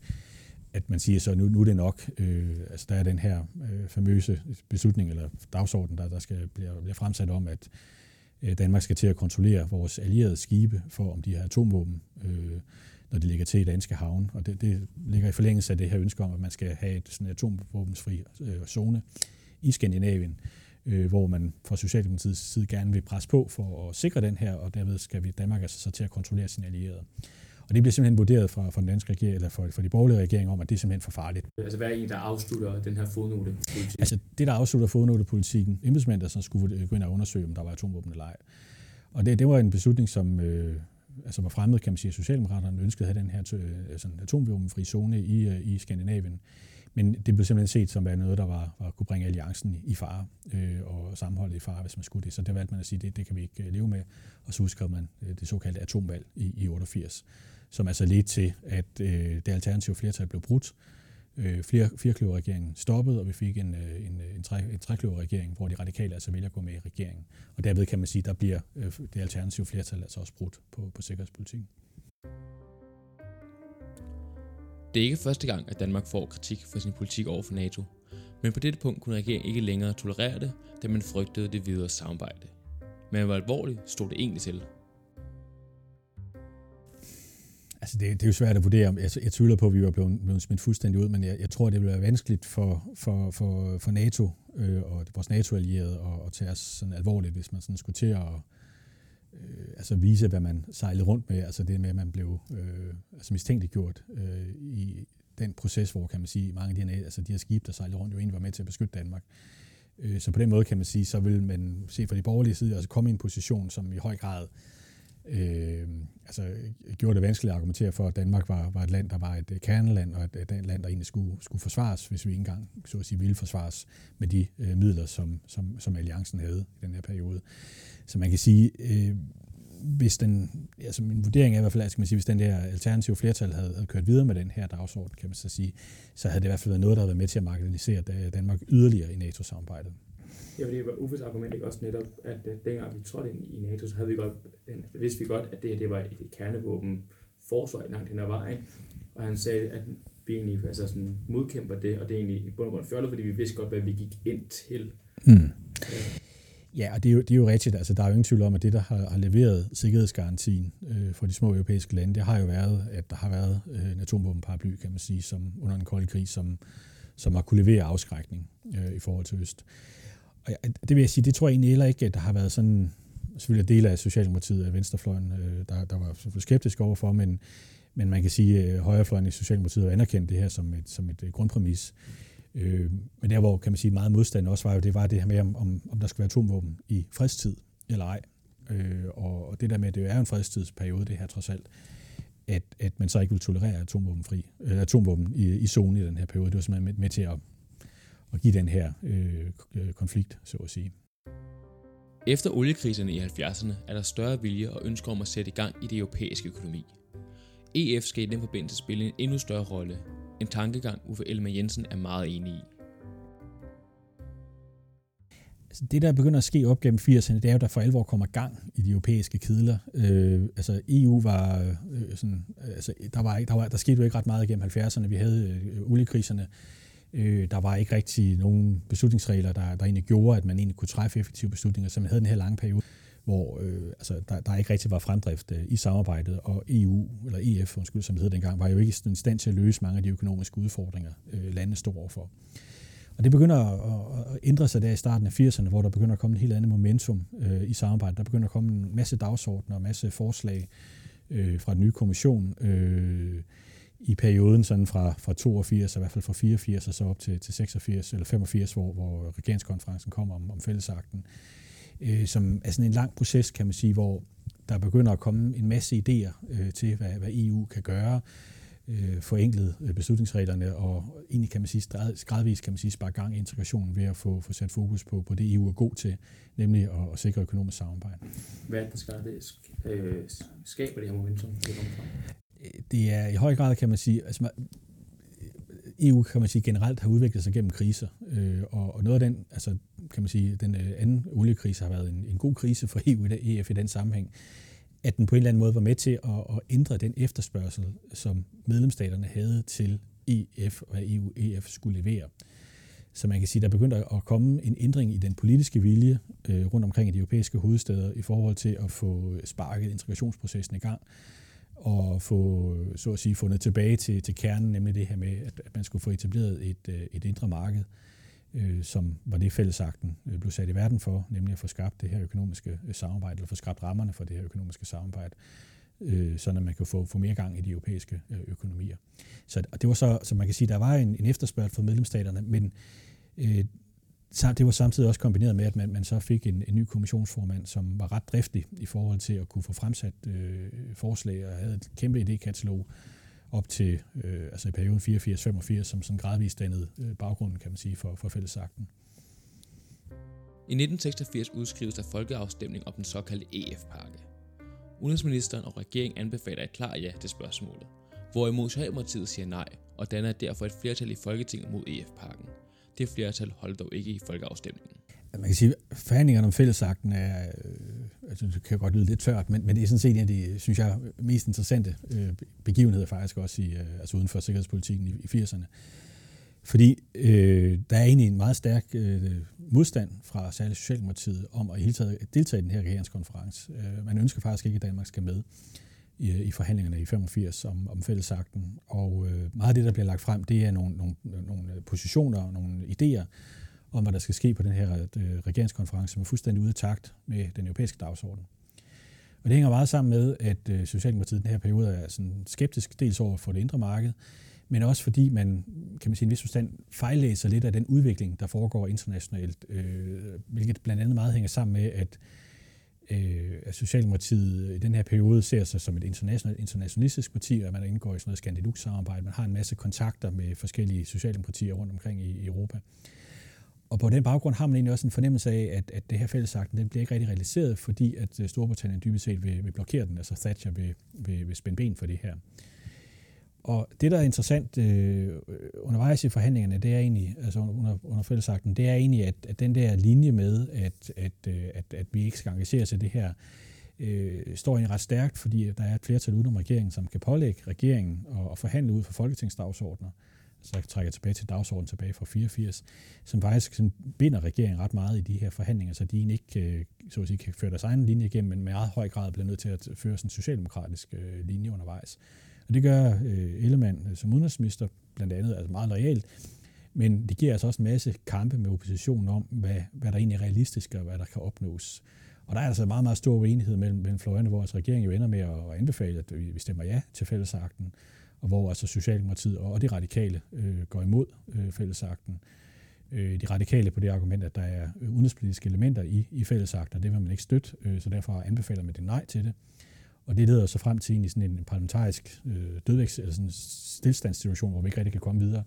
at man siger, så nu, nu er det nok. Øh, altså, der er den her øh, famøse beslutning, eller dagsorden, der, der skal blive, blive fremsat om, at øh, Danmark skal til at kontrollere vores allierede skibe for, om de har atomvåben. Øh, når de ligger til i danske havne. Og det, det ligger i forlængelse af det her ønske om, at man skal have et sådan atomvåbensfri øh, zone i Skandinavien, øh, hvor man fra Socialdemokratiets side gerne vil presse på for at sikre den her, og derved skal vi Danmark altså så til at kontrollere sine allierede. Og det bliver simpelthen vurderet fra, fra den danske regering, eller fra, fra de borgerlige regeringer om, at det er simpelthen for farligt. Altså hvad er en, der afslutter den her fodnotepolitik? Altså det, der afslutter fodnotepolitikken, embedsmænd, der så skulle gå ind og undersøge, om der var atomvåben eller ej. Og det, det var en beslutning, som øh, altså var fremmed, kan man sige, at Socialdemokraterne ønskede at have den her øh, sådan atomvåbenfri zone i, øh, i Skandinavien. Men det blev simpelthen set som noget, der var, var kunne bringe alliancen i fare øh, og sammenholdet i fare, hvis man skulle det. Så det valgte man at sige, det, det kan vi ikke øh, leve med. Og så udskrev man det såkaldte atomvalg i, i 88, som altså ledte til, at øh, det alternative flertal blev brudt. Øh, flere, firekløverregeringen stoppede, og vi fik en, øh, en, øh, en, tre, en trekløverregering, hvor de radikale altså vælger at gå med i regeringen. Og derved kan man sige, der bliver øh, det alternative flertal altså også brudt på, på sikkerhedspolitikken. Det er ikke første gang, at Danmark får kritik for sin politik over for NATO, men på dette punkt kunne regeringen ikke længere tolerere det, da man frygtede det videre samarbejde. Men hvor alvorligt stod det egentlig til? Altså det, det er jo svært at vurdere. Jeg, jeg tvivler på, at vi var blevet, blevet smidt fuldstændig ud, men jeg, jeg tror, det vil være vanskeligt for, for, for, for NATO øh, og vores NATO-allierede at, at tage os sådan alvorligt, hvis man sådan skulle til at øh, altså vise, hvad man sejlede rundt med, altså det med, at man blev øh, altså mistænkeliggjort øh, i den proces, hvor kan man sige, mange af de her, altså de her skibe, der sejlede rundt, jo egentlig var med til at beskytte Danmark. Øh, så på den måde kan man sige, så vil man se fra de borgerlige side, altså komme i en position, som i høj grad øh, øh, altså, gjorde det vanskeligt at argumentere for, at Danmark var, var et land, der var et øh, kerneland, og et, et land, der egentlig skulle, skulle forsvares, hvis vi ikke engang så at sige, ville forsvares med de øh, midler, som, som, som alliancen havde i den her periode. Så man kan sige, øh, hvis den, altså min vurdering er i hvert fald, at man sige, hvis den der alternative flertal havde, havde kørt videre med den her dagsorden, kan man så sige, så havde det i hvert fald været noget, der havde været med til at marginalisere øh, Danmark yderligere i NATO-samarbejdet. Ja, det var Uffes argument ikke også netop, at uh, dengang vi trådte ind i NATO, så havde vi godt, vidste vi godt, at det, det var et kernevåben forsvar langt hen ad vejen. Og han sagde, at vi egentlig altså sådan modkæmper det, og det er egentlig i bund og grund fjollet, fordi vi vidste godt, hvad vi gik ind til. Mm. Ja. Ja, og det er, jo, det er jo rigtigt. Altså, der er jo ingen tvivl om, at det, der har, har leveret sikkerhedsgarantien øh, for de små europæiske lande, det har jo været, at der har været øh, en atomvåbenparaply, kan man sige, som under en kold krig, som, som har kunne levere afskrækning øh, i forhold til Øst. Og det vil jeg sige, det tror jeg egentlig heller ikke, at der har været sådan, selvfølgelig dele af Socialdemokratiet og Venstrefløjen, øh, der, der var selvfølgelig skeptisk overfor, men, men man kan sige, at højrefløjen i Socialdemokratiet har anerkendt det her som et, som et øh, grundpræmis. Øh, men der, hvor kan man sige meget modstand også var jo, det var det her med, om, om, der skal være atomvåben i fredstid eller ej. Øh, og, og det der med, at det er en fredstidsperiode, det her trods alt. at, at man så ikke vil tolerere atomvåbenfri, øh, atomvåben i, i zonen i den her periode. Det var simpelthen med, med til at, at give den her øh, konflikt, så at sige. Efter oliekriserne i 70'erne er der større vilje og ønsker om at sætte i gang i det europæiske økonomi. EF skal i den forbindelse spille en endnu større rolle. En tankegang, Uffe Ellemann Jensen er meget enig i. Altså, det, der begynder at ske op gennem 80'erne, det er jo, der for alvor kommer gang i de europæiske kedler. Øh, altså EU var øh, sådan, altså, der, var, der, var, der skete jo ikke ret meget gennem 70'erne. Vi havde øh, oliekriserne. Øh, Øh, der var ikke rigtig nogen beslutningsregler, der, der egentlig gjorde, at man egentlig kunne træffe effektive beslutninger, så man havde den her lange periode, hvor øh, altså, der, der ikke rigtig var fremdrift øh, i samarbejdet, og EU, eller EF, undskyld, som det hed dengang, var jo ikke i stand til at løse mange af de økonomiske udfordringer, øh, landene stod overfor. Og det begynder at, at ændre sig der i starten af 80'erne, hvor der begynder at komme et helt andet momentum øh, i samarbejdet. Der begynder at komme en masse dagsordner og en masse forslag øh, fra den nye kommission øh, i perioden sådan fra, fra 82, og i hvert fald fra 84 og så op til, til 86 eller 85, hvor, hvor regeringskonferencen kommer om, om fællesakten, øh, som er sådan en lang proces, kan man sige, hvor der begynder at komme en masse idéer øh, til, hvad, hvad EU kan gøre, øh, forenklet øh, beslutningsreglerne, og egentlig kan man sige, gradvist kan man sige, spare gang i integrationen ved at få, få sat fokus på, på det EU er god til, nemlig at, at sikre økonomisk samarbejde. Hvad er det, der skal, det, øh, skaber det her momentum? Det det er i høj grad, kan man sige, altså EU kan man sige generelt har udviklet sig gennem kriser, øh, og, og noget af den, altså kan man sige, den øh, anden oliekrise har været en, en god krise for EU i EF i den sammenhæng at den på en eller anden måde var med til at, at ændre den efterspørgsel, som medlemsstaterne havde til EF, og hvad EU EF skulle levere. Så man kan sige, der begyndte at komme en ændring i den politiske vilje øh, rundt omkring i de europæiske hovedsteder i forhold til at få sparket integrationsprocessen i gang og få, øh, så at sige, fundet tilbage til, til kernen, nemlig det her med, at, at man skulle få etableret et, øh, et indre marked, øh, som var det fællesakten øh, blev sat i verden for, nemlig at få skabt det her økonomiske øh, samarbejde, eller få skabt rammerne for det her økonomiske samarbejde, øh, at man kan få, få mere gang i de europæiske øh, økonomier. Så og det var så, så man kan sige, der var en, en efterspørgsel fra medlemsstaterne, men øh, det var samtidig også kombineret med, at man, man så fik en, en ny kommissionsformand, som var ret driftig i forhold til at kunne få fremsat øh, forslag og havde et kæmpe idékatalog, op til øh, altså i perioden 84-85, som sådan gradvist dannede øh, baggrunden, kan man sige, for, for fællesakten. I 1986 udskrives der folkeafstemning om den såkaldte EF-pakke. Udenrigsministeren og regeringen anbefaler et klart ja til spørgsmålet, hvorimod Socialdemokratiet siger nej, og danner derfor et flertal i Folketinget mod EF-pakken. Det flertal holdt dog ikke i folkeafstemningen. Man kan sige, at forhandlingerne om fællesakten er, øh, altså det kan godt lyde lidt tørt, men, men det er sådan set en af de, synes jeg, mest interessante øh, begivenheder faktisk også i, øh, altså uden for sikkerhedspolitikken i, i 80'erne. Fordi øh, der er egentlig en meget stærk øh, modstand fra særligt Socialdemokratiet om at i hele taget deltage i den her regeringskonference. Øh, man ønsker faktisk ikke, at Danmark skal med i, øh, i forhandlingerne i 85 om, om fællesakten. Og øh, meget af det, der bliver lagt frem, det er nogle, nogle, nogle øh, positioner og nogle idéer, om, hvad der skal ske på den her øh, regeringskonference, som er fuldstændig ude af takt med den europæiske dagsorden. Og det hænger meget sammen med, at øh, Socialdemokratiet i den her periode er sådan skeptisk dels over for det indre marked, men også fordi man, kan man sige, en vis forstand fejllæser lidt af den udvikling, der foregår internationalt, øh, hvilket blandt andet meget hænger sammen med, at, øh, at Socialdemokratiet i den her periode ser sig som et international, internationalistisk parti, og man indgår i sådan noget Skandilux-samarbejde. Man har en masse kontakter med forskellige socialdemokratier rundt omkring i, i Europa. Og på den baggrund har man egentlig også en fornemmelse af, at, at det her fællesakten den bliver ikke rigtig realiseret, fordi at øh, Storbritannien dybest set vil, vil blokere den, altså Thatcher vil, vil, vil spænde ben for det her. Og det, der er interessant øh, øh, undervejs i forhandlingerne, det er egentlig, altså under, under fællesakten, det er egentlig, at, at den der linje med, at, at, øh, at, at vi ikke skal engagere os i det her, øh, står egentlig ret stærkt, fordi der er et flertal udenom regeringen, som kan pålægge regeringen at, at forhandle ud for folketingsdagsordner så trækker tilbage til dagsordenen tilbage fra 84, som faktisk sådan binder regeringen ret meget i de her forhandlinger, så de egentlig ikke øh, så at sige, kan føre deres egen linje igennem, men med meget høj grad bliver nødt til at føre sådan en socialdemokratisk øh, linje undervejs. Og det gør øh, Ellemann øh, som udenrigsminister blandt andet altså meget lojalt. men det giver altså også en masse kampe med oppositionen om, hvad, hvad der egentlig er realistisk og hvad der kan opnås. Og der er altså meget, meget stor uenighed mellem, mellem fløjene, hvor altså regeringen jo ender med at anbefale, at vi stemmer ja til fællesakten, og hvor altså Socialdemokratiet og de radikale øh, går imod øh, fællesakten. Øh, de radikale på det argument, at der er udenrigspolitiske elementer i, i fællesakten, og det vil man ikke støtte, øh, så derfor anbefaler man det nej til det. Og det leder så frem til egentlig sådan en parlamentarisk øh, dødvækst, eller sådan en stillstandssituation, hvor vi ikke rigtig kan komme videre.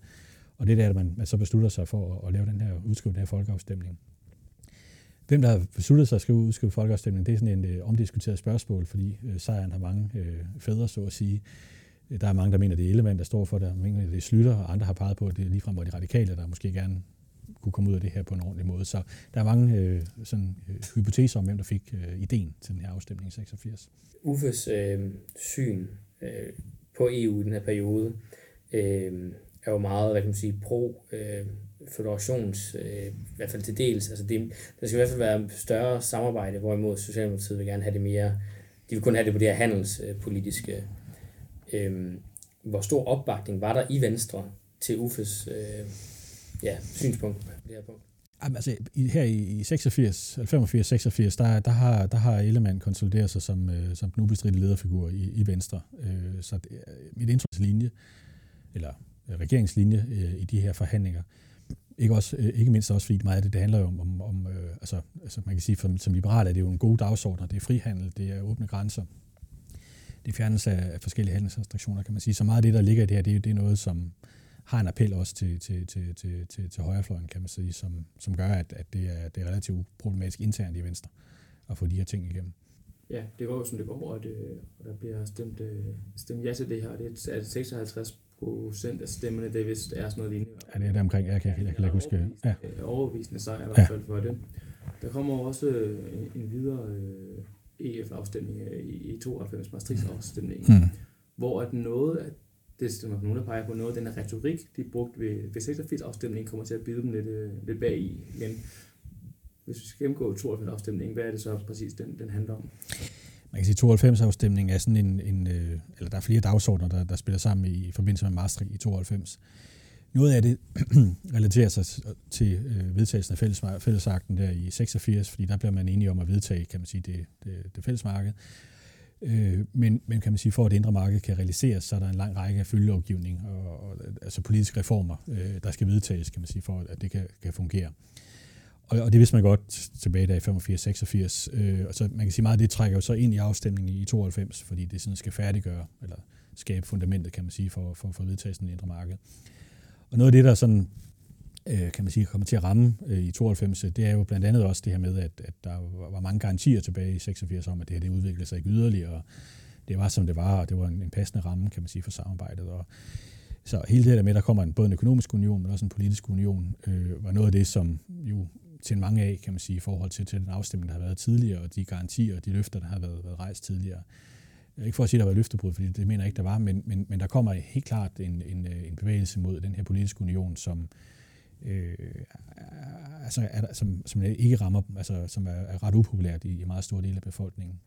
Og det er der, at man, man så beslutter sig for at, at lave den her, udskrive den her folkeafstemning. Hvem der har besluttet sig at skrive udskrive folkeafstemning, det er sådan en øh, omdiskuteret spørgsmål, fordi øh, sejren har mange øh, fædre, så at sige. Der er mange, der mener, det er Ellemann, der står for det, og mener, det er Slytter, og andre har peget på, at det er ligefrem de radikale, der måske gerne kunne komme ud af det her på en ordentlig måde. Så der er mange øh, sådan, øh, hypoteser om, hvem der fik øh, ideen til den her afstemning i 86. Uffes øh, syn øh, på EU i den her periode øh, er jo meget, hvad kan man sige, pro øh, federations, øh, i hvert fald til dels. Altså det, der skal i hvert fald være større samarbejde, hvorimod Socialdemokratiet vil gerne have det mere, de vil kun have det på det her handelspolitiske. Øh, hvor stor opbakning var der i Venstre til Uffes øh, ja, synspunkt på det her punkt? Jamen, altså, her i 86, 85, 86, der, der, har, der har Ellemann konsolideret sig som, øh, som den ubestridte lederfigur i, i Venstre. Øh, så det, mit indtrykslinje, eller øh, regeringslinje øh, i de her forhandlinger, ikke, også, øh, ikke mindst også fordi meget af det, det handler jo om, om, om øh, altså, altså man kan sige, for, som liberal er det jo en god dagsordner, det er frihandel, det er åbne grænser, det er fjernelse af forskellige handelsrestriktioner, kan man sige. Så meget af det, der ligger i det her, det, det er noget, som, har en appel også til, til, til, til, til, til højrefløjen, kan man sige, som, som gør, at, at det, er, det er relativt problematisk internt i Venstre at få de her ting igennem. Ja, det går jo som det går, og, det, og der bliver stemt, øh, stemt ja til det her, det er, er det 56 procent af stemmerne, det er vist er sådan noget lignende. Ja, det er der omkring, jeg kan, jeg kan ikke huske. Ja. Overvisende sejr i hvert fald for det. Der kommer også øh, en videre øh, EF-afstemning i, i 92, Maastricht-afstemningen, mm. hvor at noget af det er nok nogen, der peger på noget af den retorik, de brugte ved, ved 86-afstemningen, kommer til at bide dem lidt, øh, lidt bag i. Men hvis vi skal gennemgå 92-afstemningen, hvad er det så præcis, den, den handler om? Man kan sige, at 92-afstemningen er sådan en, en øh, eller der er flere dagsordner, der, der spiller sammen i, i forbindelse med Maastricht i 92. Noget af det relaterer sig til øh, vedtagelsen af fælles, fællesakten der i 86, fordi der bliver man enige om at vedtage, kan man sige, det, det, det fællesmarked. Øh, men, men kan man sige, for at det indre marked kan realiseres, så er der en lang række af følgelovgivning og, og altså politiske reformer, øh, der skal vedtages, kan man sige, for at det kan, kan fungere. Og, og det vidste man godt tilbage der i 85-86. Øh, og så man kan sige meget af det trækker jo så ind i afstemningen i 92, fordi det sådan skal færdiggøre, eller skabe fundamentet, kan man sige, for, for, for vedtagelsen i indre marked. Og noget af det, der sådan øh, kan man sige, kommer til at ramme øh, i 92, øh, det er jo blandt andet også det her med, at, at der var mange garantier tilbage i 86 om, at det her det udviklede sig ikke yderligere, og det var som det var, og det var en, en passende ramme, kan man sige, for samarbejdet. Og, så hele det der med, at der kommer en, både en økonomisk union, men også en politisk union, øh, var noget af det, som jo til mange af, kan man sige, i forhold til, til den afstemning, der har været tidligere, og de garantier og de løfter, der har været, været rejst tidligere. Øh, ikke for at sige, at der var løftebrud, fordi det mener jeg ikke, der var, men, men, men der kommer helt klart en, en, øh, en bevægelse mod den her politiske union, som, øh, Øh, altså, er der, som, som ikke rammer, altså, som er, er ret upopulært i, i meget store dele af befolkningen.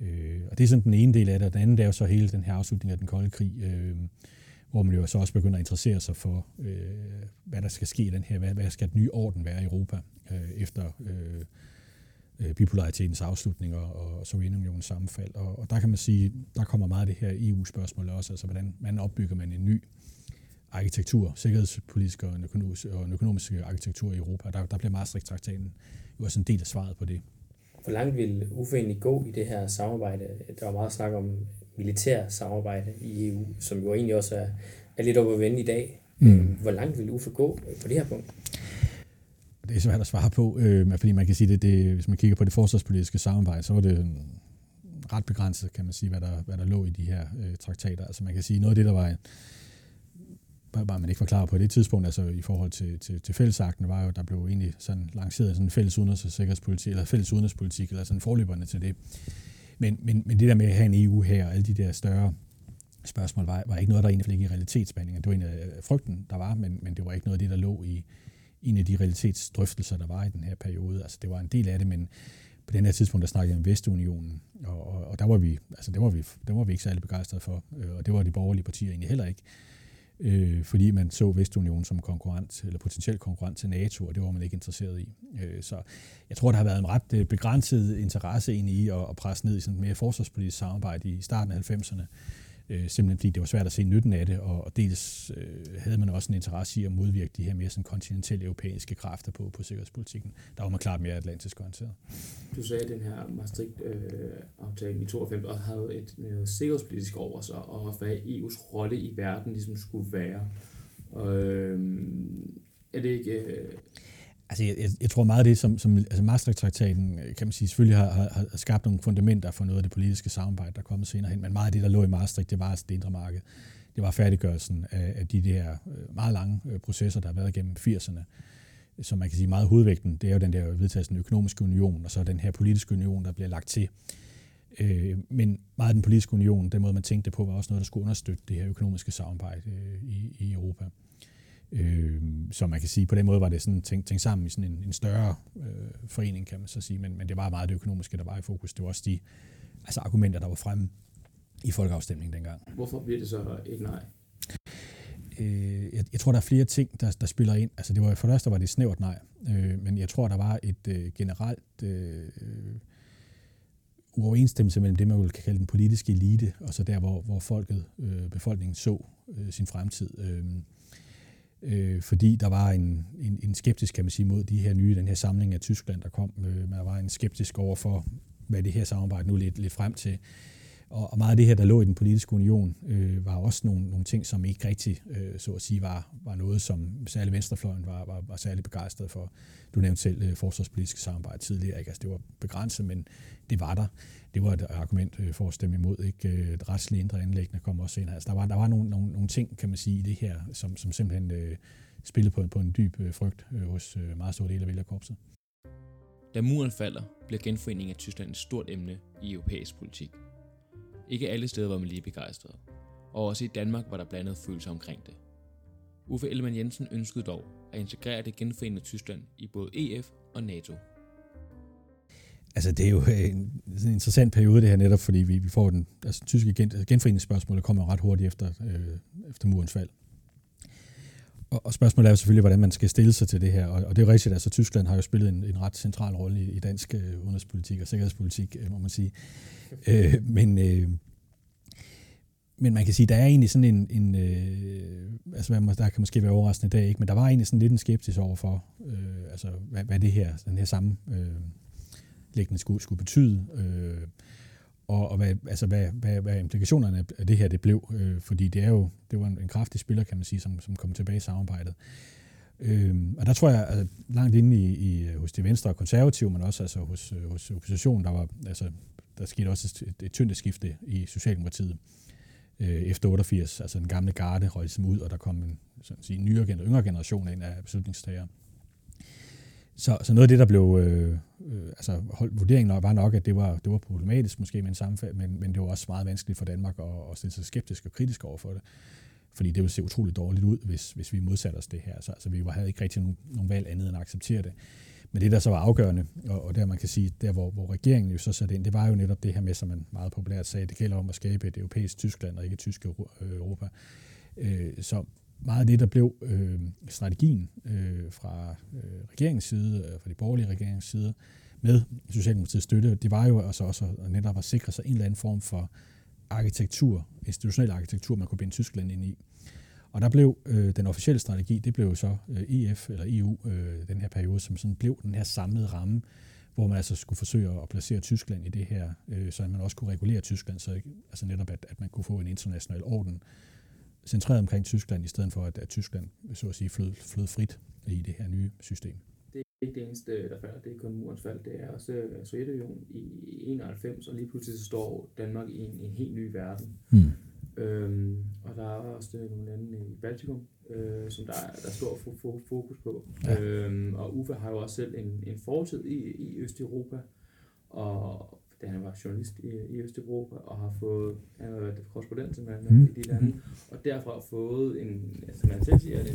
Øh, og det er sådan den ene del af det, og den anden det er jo så hele den her afslutning af den kolde krig, øh, hvor man jo så også begynder at interessere sig for, øh, hvad der skal ske i den her, hvad, hvad skal den nye orden være i Europa øh, efter øh, øh bipolaritetens afslutning og, og Sovjetunionens sammenfald. Og, og der kan man sige, der kommer meget af det her EU-spørgsmål også, altså hvordan, man opbygger man en ny arkitektur, sikkerhedspolitisk og en økonomisk, og en økonomisk arkitektur i Europa. Der, der bliver Maastricht-traktaten jo også en del af svaret på det. Hvor langt vil Uffe egentlig gå i det her samarbejde? Der var meget snak om militær samarbejde i EU, som jo egentlig også er, er lidt op at vende i dag. Mm. Hvor langt vil Uffe gå på det her punkt? Det er svært at svare på, øh, fordi man kan sige, det, det, hvis man kigger på det forsvarspolitiske samarbejde, så er det ret begrænset, kan man sige, hvad der, hvad der lå i de her øh, traktater. Altså man kan sige, noget af det, der var bare man ikke var klar på det tidspunkt, altså i forhold til, til, til fællesakten, var jo, der blev egentlig sådan lanceret sådan en fælles udenrigs- og sikkerhedspolitik, eller fælles udenrigspolitik, eller sådan forløberne til det. Men, men, men det der med at have en EU her, og alle de der større spørgsmål, var, var ikke noget, der egentlig ikke i realitetsbehandlingen. Det var en af øh, frygten, der var, men, men det var ikke noget af det, der lå i en af de realitetsdrøftelser, der var i den her periode. Altså det var en del af det, men på den her tidspunkt, der snakkede jeg om Vestunionen, og, og, og der var vi, altså det var vi, der var vi ikke særlig begejstrede for, øh, og det var de borgerlige partier egentlig heller ikke øh, fordi man så Vestunionen som konkurrent, eller potentiel konkurrent til NATO, og det var man ikke interesseret i. Øh, så jeg tror, der har været en ret øh, begrænset interesse ind i at, at presse ned i sådan et mere forsvarspolitisk samarbejde i starten af 90'erne øh, simpelthen fordi det var svært at se nytten af det, og, og dels øh, havde man også en interesse i at modvirke de her mere sådan kontinentelle europæiske kræfter på, på sikkerhedspolitikken. Der var man klart mere atlantisk orienteret. Du sagde, at den her Maastricht-aftale øh, i 92 også havde et noget sikkerhedspolitisk over sig, og hvad EU's rolle i verden ligesom skulle være. Og, Øh, er det ikke... Øh, Altså, jeg, jeg tror meget af det, som, som altså Maastricht-traktaten, øh, kan man sige, selvfølgelig har, har, har skabt nogle fundamenter for noget af det politiske samarbejde, der er kommet senere hen, men meget af det, der lå i Maastricht, det var altså det indre marked. Det var færdiggørelsen af, af de der øh, meget lange øh, processer, der har været gennem 80'erne, som man kan sige meget hovedvægten, det er jo den der vedtagelsen den økonomiske union, og så den her politiske union, der bliver lagt til. Øh, men meget af den politiske union, den måde man tænkte på, var også noget, der skulle understøtte det her økonomiske samarbejde i, i Europa. Øh, så man kan sige, på den måde var det sådan tænkt, tænkt sammen i sådan en, en større øh, forening, kan man så sige, men, men det var meget det økonomiske, der var i fokus. Det var også de altså argumenter, der var fremme i folkeafstemningen dengang. Hvorfor bliver det så et nej? Øh, jeg, jeg tror, der er flere ting, der, der spiller ind. Altså, det var, for det første var det snævert nej, øh, men jeg tror, der var et øh, generelt øh, uoverensstemmelse mellem det, man vil kalde den politiske elite, og så der, hvor, hvor folket, øh, befolkningen så øh, sin fremtid. Øh, øh, fordi der var en, en, en skeptisk, kan man sige, mod de her nye, den her samling af Tyskland, der kom. Øh, man var en skeptisk over for, hvad det her samarbejde nu lidt, lidt frem til. Og, og meget af det her, der lå i den politiske union, øh, var også nogle, nogle ting, som ikke rigtig, øh, så at sige, var, var noget, som særlig venstrefløjen var, var, var særlig begejstret for. Du nævnte selv øh, forsvarspolitiske samarbejde tidligere. Ikke? Altså, det var begrænset, men det var der. Det var et argument øh, for at stemme imod. Ikke? Øh, et retsligt indre anlæggende kom også senere. Altså, der var, der var nogle, nogle, nogle ting, kan man sige, i det her, som, som simpelthen øh, spillede på, på en dyb øh, frygt øh, hos øh, meget store dele af vælgerkorpset. Da muren falder, bliver genforeningen af Tyskland et stort emne i europæisk politik. Ikke alle steder var man lige begejstret, og også i Danmark var der blandet følelser omkring det. Uffe Ellemann Jensen ønskede dog at integrere det genforenede Tyskland i både EF og NATO. Altså, det er jo øh, en, en interessant periode, det her netop, fordi vi, vi får den altså, tyske gen, genforeningsspørgsmål, kommer ret hurtigt efter, øh, efter murens fald. Og, og spørgsmålet er jo selvfølgelig, hvordan man skal stille sig til det her. Og, og det er jo rigtigt, altså Tyskland har jo spillet en, en ret central rolle i, i dansk øh, udenrigspolitik og sikkerhedspolitik, øh, må man sige. Øh, men, øh, men man kan sige, der er egentlig sådan en, en øh, altså der kan måske være overraskende i dag, ikke? men der var egentlig sådan lidt en skepsis over for, øh, altså hvad, hvad det her, den her samme øh, læggende skulle, skulle betyde, øh, og, og hvad, altså hvad, hvad, hvad implikationerne af det her det blev, øh, fordi det er jo det var en, en kraftig spiller, kan man sige, som, som kom tilbage i samarbejdet. Øh, og der tror jeg, at langt inde i, i, hos de venstre og konservative, men også altså hos, øh, hos oppositionen, der var, altså, der skete også et, et tyndt skifte i Socialdemokratiet øh, efter 88. Altså den gamle garde røg ligesom ud, og der kom en sådan at sige, nyere, yngre generation ind af beslutningstagere. Så, så noget af det, der blev, øh, øh, altså hold, vurderingen var nok, at det var, det var problematisk måske med en sammenfald, men, men det var også meget vanskeligt for Danmark at, at stille sig skeptisk og kritisk over for det. Fordi det ville se utroligt dårligt ud, hvis, hvis vi modsatte os det her. Så altså, vi havde ikke rigtig nogen, nogen valg andet end at acceptere det. Men det, der så var afgørende, og, og der man kan sige, der hvor, hvor regeringen jo så satte ind, det var jo netop det her med, som man meget populært sagde, det gælder om at skabe et europæisk Tyskland og ikke et tysk Europa. Øh, så meget af det, der blev øh, strategien øh, fra øh, regeringens side, øh, fra de borgerlige regeringens side, med Socialdemokratiets støtte, det var jo altså også at netop at sikre sig en eller anden form for arkitektur, institutionel arkitektur, man kunne binde Tyskland ind i. Og der blev øh, den officielle strategi, det blev så øh, EF eller EU, øh, den her periode, som sådan blev den her samlede ramme, hvor man altså skulle forsøge at placere Tyskland i det her, øh, så man også kunne regulere Tyskland, så altså netop at, at man kunne få en international orden, centreret omkring Tyskland, i stedet for at, at Tyskland så at sige flød, flød frit i det her nye system. Det er ikke det eneste, der falder. Det er kun murens fald. Det er også øh, Sovjetunionen i 91, og lige pludselig så står Danmark i en, en helt ny verden. Hmm. Øhm, og der er også nogle lande i Baltikum, øh, som der er, der er stor fokus på. Ja. Øhm, og Uffe har jo også selv en, en fortid i, i Østeuropa, og var journalist i, i Østeuropa, og har fået, han har været korrespondent simpelthen mm. i de lande, og derfra fået en, som man selv siger, en,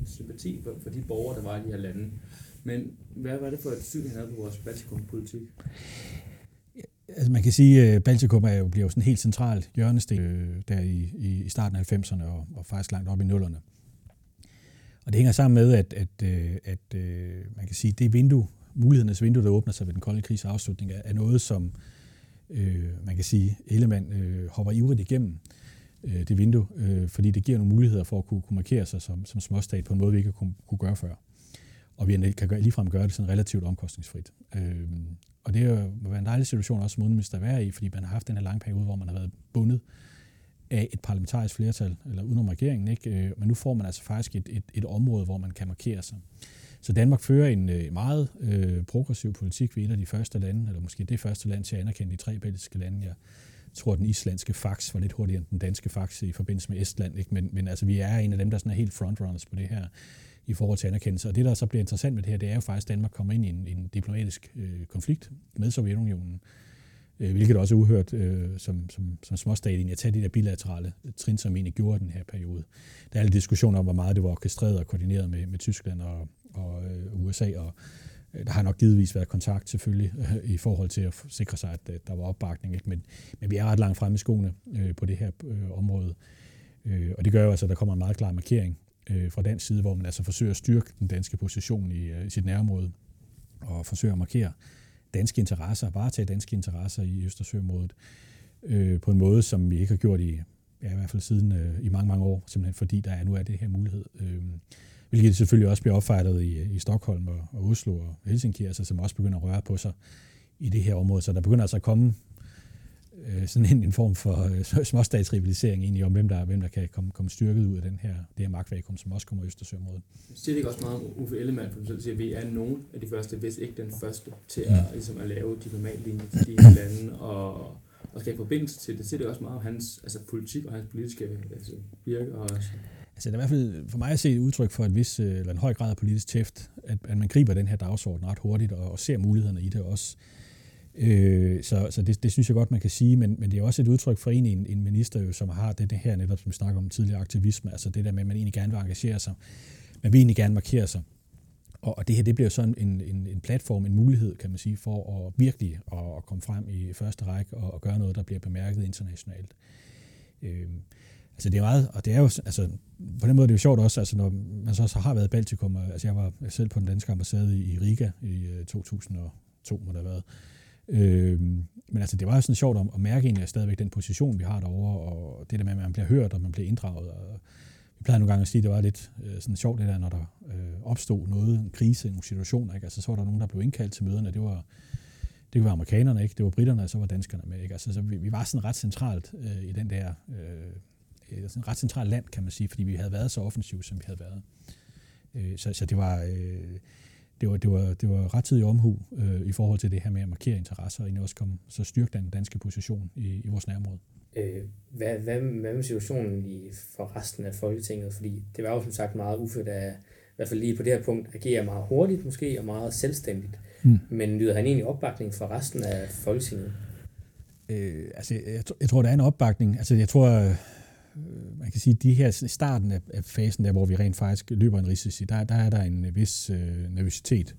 en sympati for, for de borgere, der var i de her lande. Men hvad var det for et syn, han havde på vores Baltikum-politik? Altså man kan sige, at Baltikum er jo, bliver jo sådan helt centralt hjørnesten øh, der i, i, starten af 90'erne og, og faktisk langt op i nullerne. Og det hænger sammen med, at, at, øh, at, at øh, man kan sige, det vindue, mulighedernes vindue, der åbner sig ved den kolde krigs afslutning, er noget, som øh, man kan sige, Ellemann øh, hopper ivrigt igennem. øh, det vindue, øh, fordi det giver nogle muligheder for at kunne, kunne markere sig som, som småstat på en måde, vi ikke kunne, kunne gøre før. Og vi kan gøre, ligefrem gøre det sådan relativt omkostningsfrit. Øh, og det må være en dejlig situation også som udenrigsminister at være i, fordi man har haft den her lange periode, hvor man har været bundet af et parlamentarisk flertal, eller udenom regeringen, ikke? Øh, men nu får man altså faktisk et, et, et område, hvor man kan markere sig. Så Danmark fører en øh, meget øh, progressiv politik. Vi er et af de første lande, eller måske det første land til at anerkende de tre baltiske lande. Jeg tror, at den islandske fax var lidt hurtigere end den danske fax i forbindelse med Estland. Ikke? Men, men altså, vi er en af dem, der sådan er helt frontrunners på det her i forhold til anerkendelse. Og det, der så bliver interessant med det her, det er jo faktisk, at Danmark kommer ind i en, en diplomatisk øh, konflikt med Sovjetunionen, øh, Øh, hvilket også er uhørt øh, som, som, som småstat at tage de der bilaterale trin, som egentlig gjorde den her periode. Der er alle diskussioner om, hvor meget det var orkestreret og koordineret med, med Tyskland og, og øh, USA, og øh, der har nok givetvis været kontakt selvfølgelig øh, i forhold til at sikre sig, at at der var opbakning. Ikke? Men, men vi er ret langt fremme i skoene øh, på det her øh, område. Øh, og det gør jo altså, at der kommer en meget klar markering øh, fra dansk side, hvor man altså forsøger at styrke den danske position i, øh, i sit nærområde og forsøger at markere danske interesser, varetage danske interesser i Østersøområdet øh, på en måde, som vi ikke har gjort i, ja, i hvert fald siden øh, i mange, mange år, simpelthen fordi der er, nu er det her mulighed. Øh, hvilket selvfølgelig også bliver opfattet i, i Stockholm og, og Oslo og Helsinki, altså, som også begynder at røre på sig i det her område. Så der begynder altså at komme øh, sådan en, en form for øh, småstatsrivalisering egentlig om, hvem der, hvem der kan komme, komme styrket ud af den her, det her magtvakuum, som også kommer i Østersøområdet. Siger det ikke også meget om Uffe Ellemann, for eksempel siger, at vi er nogen af de første, hvis ikke den første, til at, ja. ligesom at lave diplomatlinje til de lande og, og skabe forbindelse til det. Siger det også meget om hans altså, politik og hans politiske altså, virke. Og, Altså, det er i hvert fald for mig at se et udtryk for et vis, øh, eller en høj grad af politisk tæft, at, at man griber den her dagsorden ret hurtigt og, og ser mulighederne i det også. Øh, Øh, så så det, det synes jeg godt, man kan sige, men, men det er også et udtryk for en, en, en minister, jo, som har det, det her netop, som vi snakker om tidligere aktivisme, altså det der med, at man egentlig gerne vil engagere sig, man vil egentlig gerne markere sig. Og, og det her, det bliver sådan en, en, en platform, en mulighed, kan man sige, for at virkelig at, at komme frem i første række og, og gøre noget, der bliver bemærket internationalt. Øh, altså det er meget, og det er jo, altså på den måde det er jo sjovt også, altså når man så også har været i Baltikum, altså jeg var selv på den danske ambassade i Riga i øh, 2002, må der have været, Øh, men altså, det var sådan sjovt at, at mærke egentlig stadigvæk den position, vi har derovre, og det der med, at man bliver hørt, og man bliver inddraget. Og vi plejede nogle gange at sige, at det var lidt øh, sådan sjovt det der, når der øh, opstod noget, en krise, nogle situationer, ikke? Altså, så var der nogen, der blev indkaldt til møderne, det var, det var amerikanerne, ikke? det var britterne, og så var danskerne med. Ikke? Altså, så vi, vi var sådan ret centralt øh, i den der, øh, sådan ret centralt land, kan man sige, fordi vi havde været så offensivt, som vi havde været. Øh, så, så det var... Øh, det var, det var, det var rettidig omhu øh, i forhold til det her med at markere interesser, og også komme, så styrke den danske position i, i vores nærområde. Øh, hvad, hvad, hvad med situationen i, for resten af Folketinget? Fordi det var jo som sagt meget ufødt at i hvert fald lige på det her punkt, agerer meget hurtigt måske, og meget selvstændigt. Mm. Men lyder han egentlig opbakning for resten af Folketinget? Øh, altså, jeg, jeg tror, der er en opbakning. Altså, jeg tror, Øh, man kan sige, de her starten af, af fasen, der hvor vi rent faktisk løber en risici, der, der er der en øh, vis øh, nervøsitet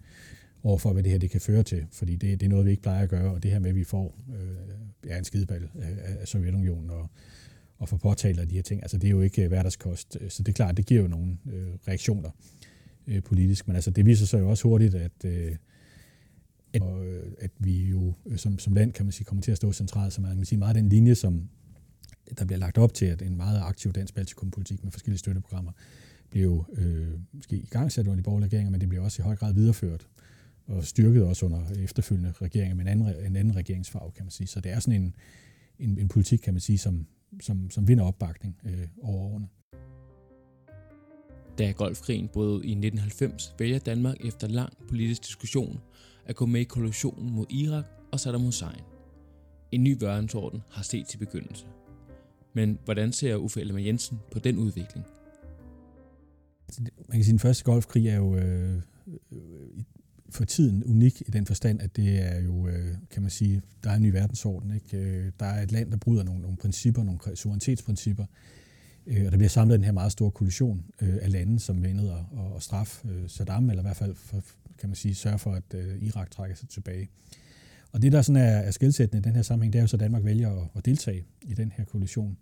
overfor, hvad det her det kan føre til, fordi det, det er noget, vi ikke plejer at gøre, og det her med, at vi får øh, er en skideball af, af Sovjetunionen og, og får påtalt af de her ting, altså det er jo ikke øh, hverdagskost, så det er klart, det giver jo nogle øh, reaktioner øh, politisk, men altså det viser sig jo også hurtigt, at øh, at, at vi jo som, som land, kan man sige, kommer til at stå centralt, så man kan sige meget den linje, som, der bliver lagt op til, at en meget aktiv dansk Baltikum-politik med forskellige støtteprogrammer bliver øh, måske i gang sat under de borgerlige regeringer, men det bliver også i høj grad videreført og styrket også under efterfølgende regeringer med en anden, en anden regeringsfarve, kan man sige. Så det er sådan en, en, en politik, kan man sige, som, som, som vinder opbakning øh, over årene. Da Golfkrigen brød i 1990, vælger Danmark efter lang politisk diskussion at gå med i koalitionen mod Irak og Saddam Hussein. En ny verdensorden har set til begyndelse. Men hvordan ser Uffe Ellemann Jensen på den udvikling? Man kan sige, at den første golfkrig er jo øh, for tiden unik i den forstand, at det er jo, øh, kan man sige, der er en ny verdensorden. Ikke? Øh, der er et land, der bryder nogle, nogle principper, nogle suverænitetsprincipper, øh, og der bliver samlet den her meget store koalition øh, af lande, som vendede at, at straffe øh, Saddam, eller i hvert fald, for, kan man sige, sørge for, at øh, Irak trækker sig tilbage. Og det, der sådan er, er skældsættende i den her sammenhæng, det er jo så, at Danmark vælger at, at deltage i den her koalition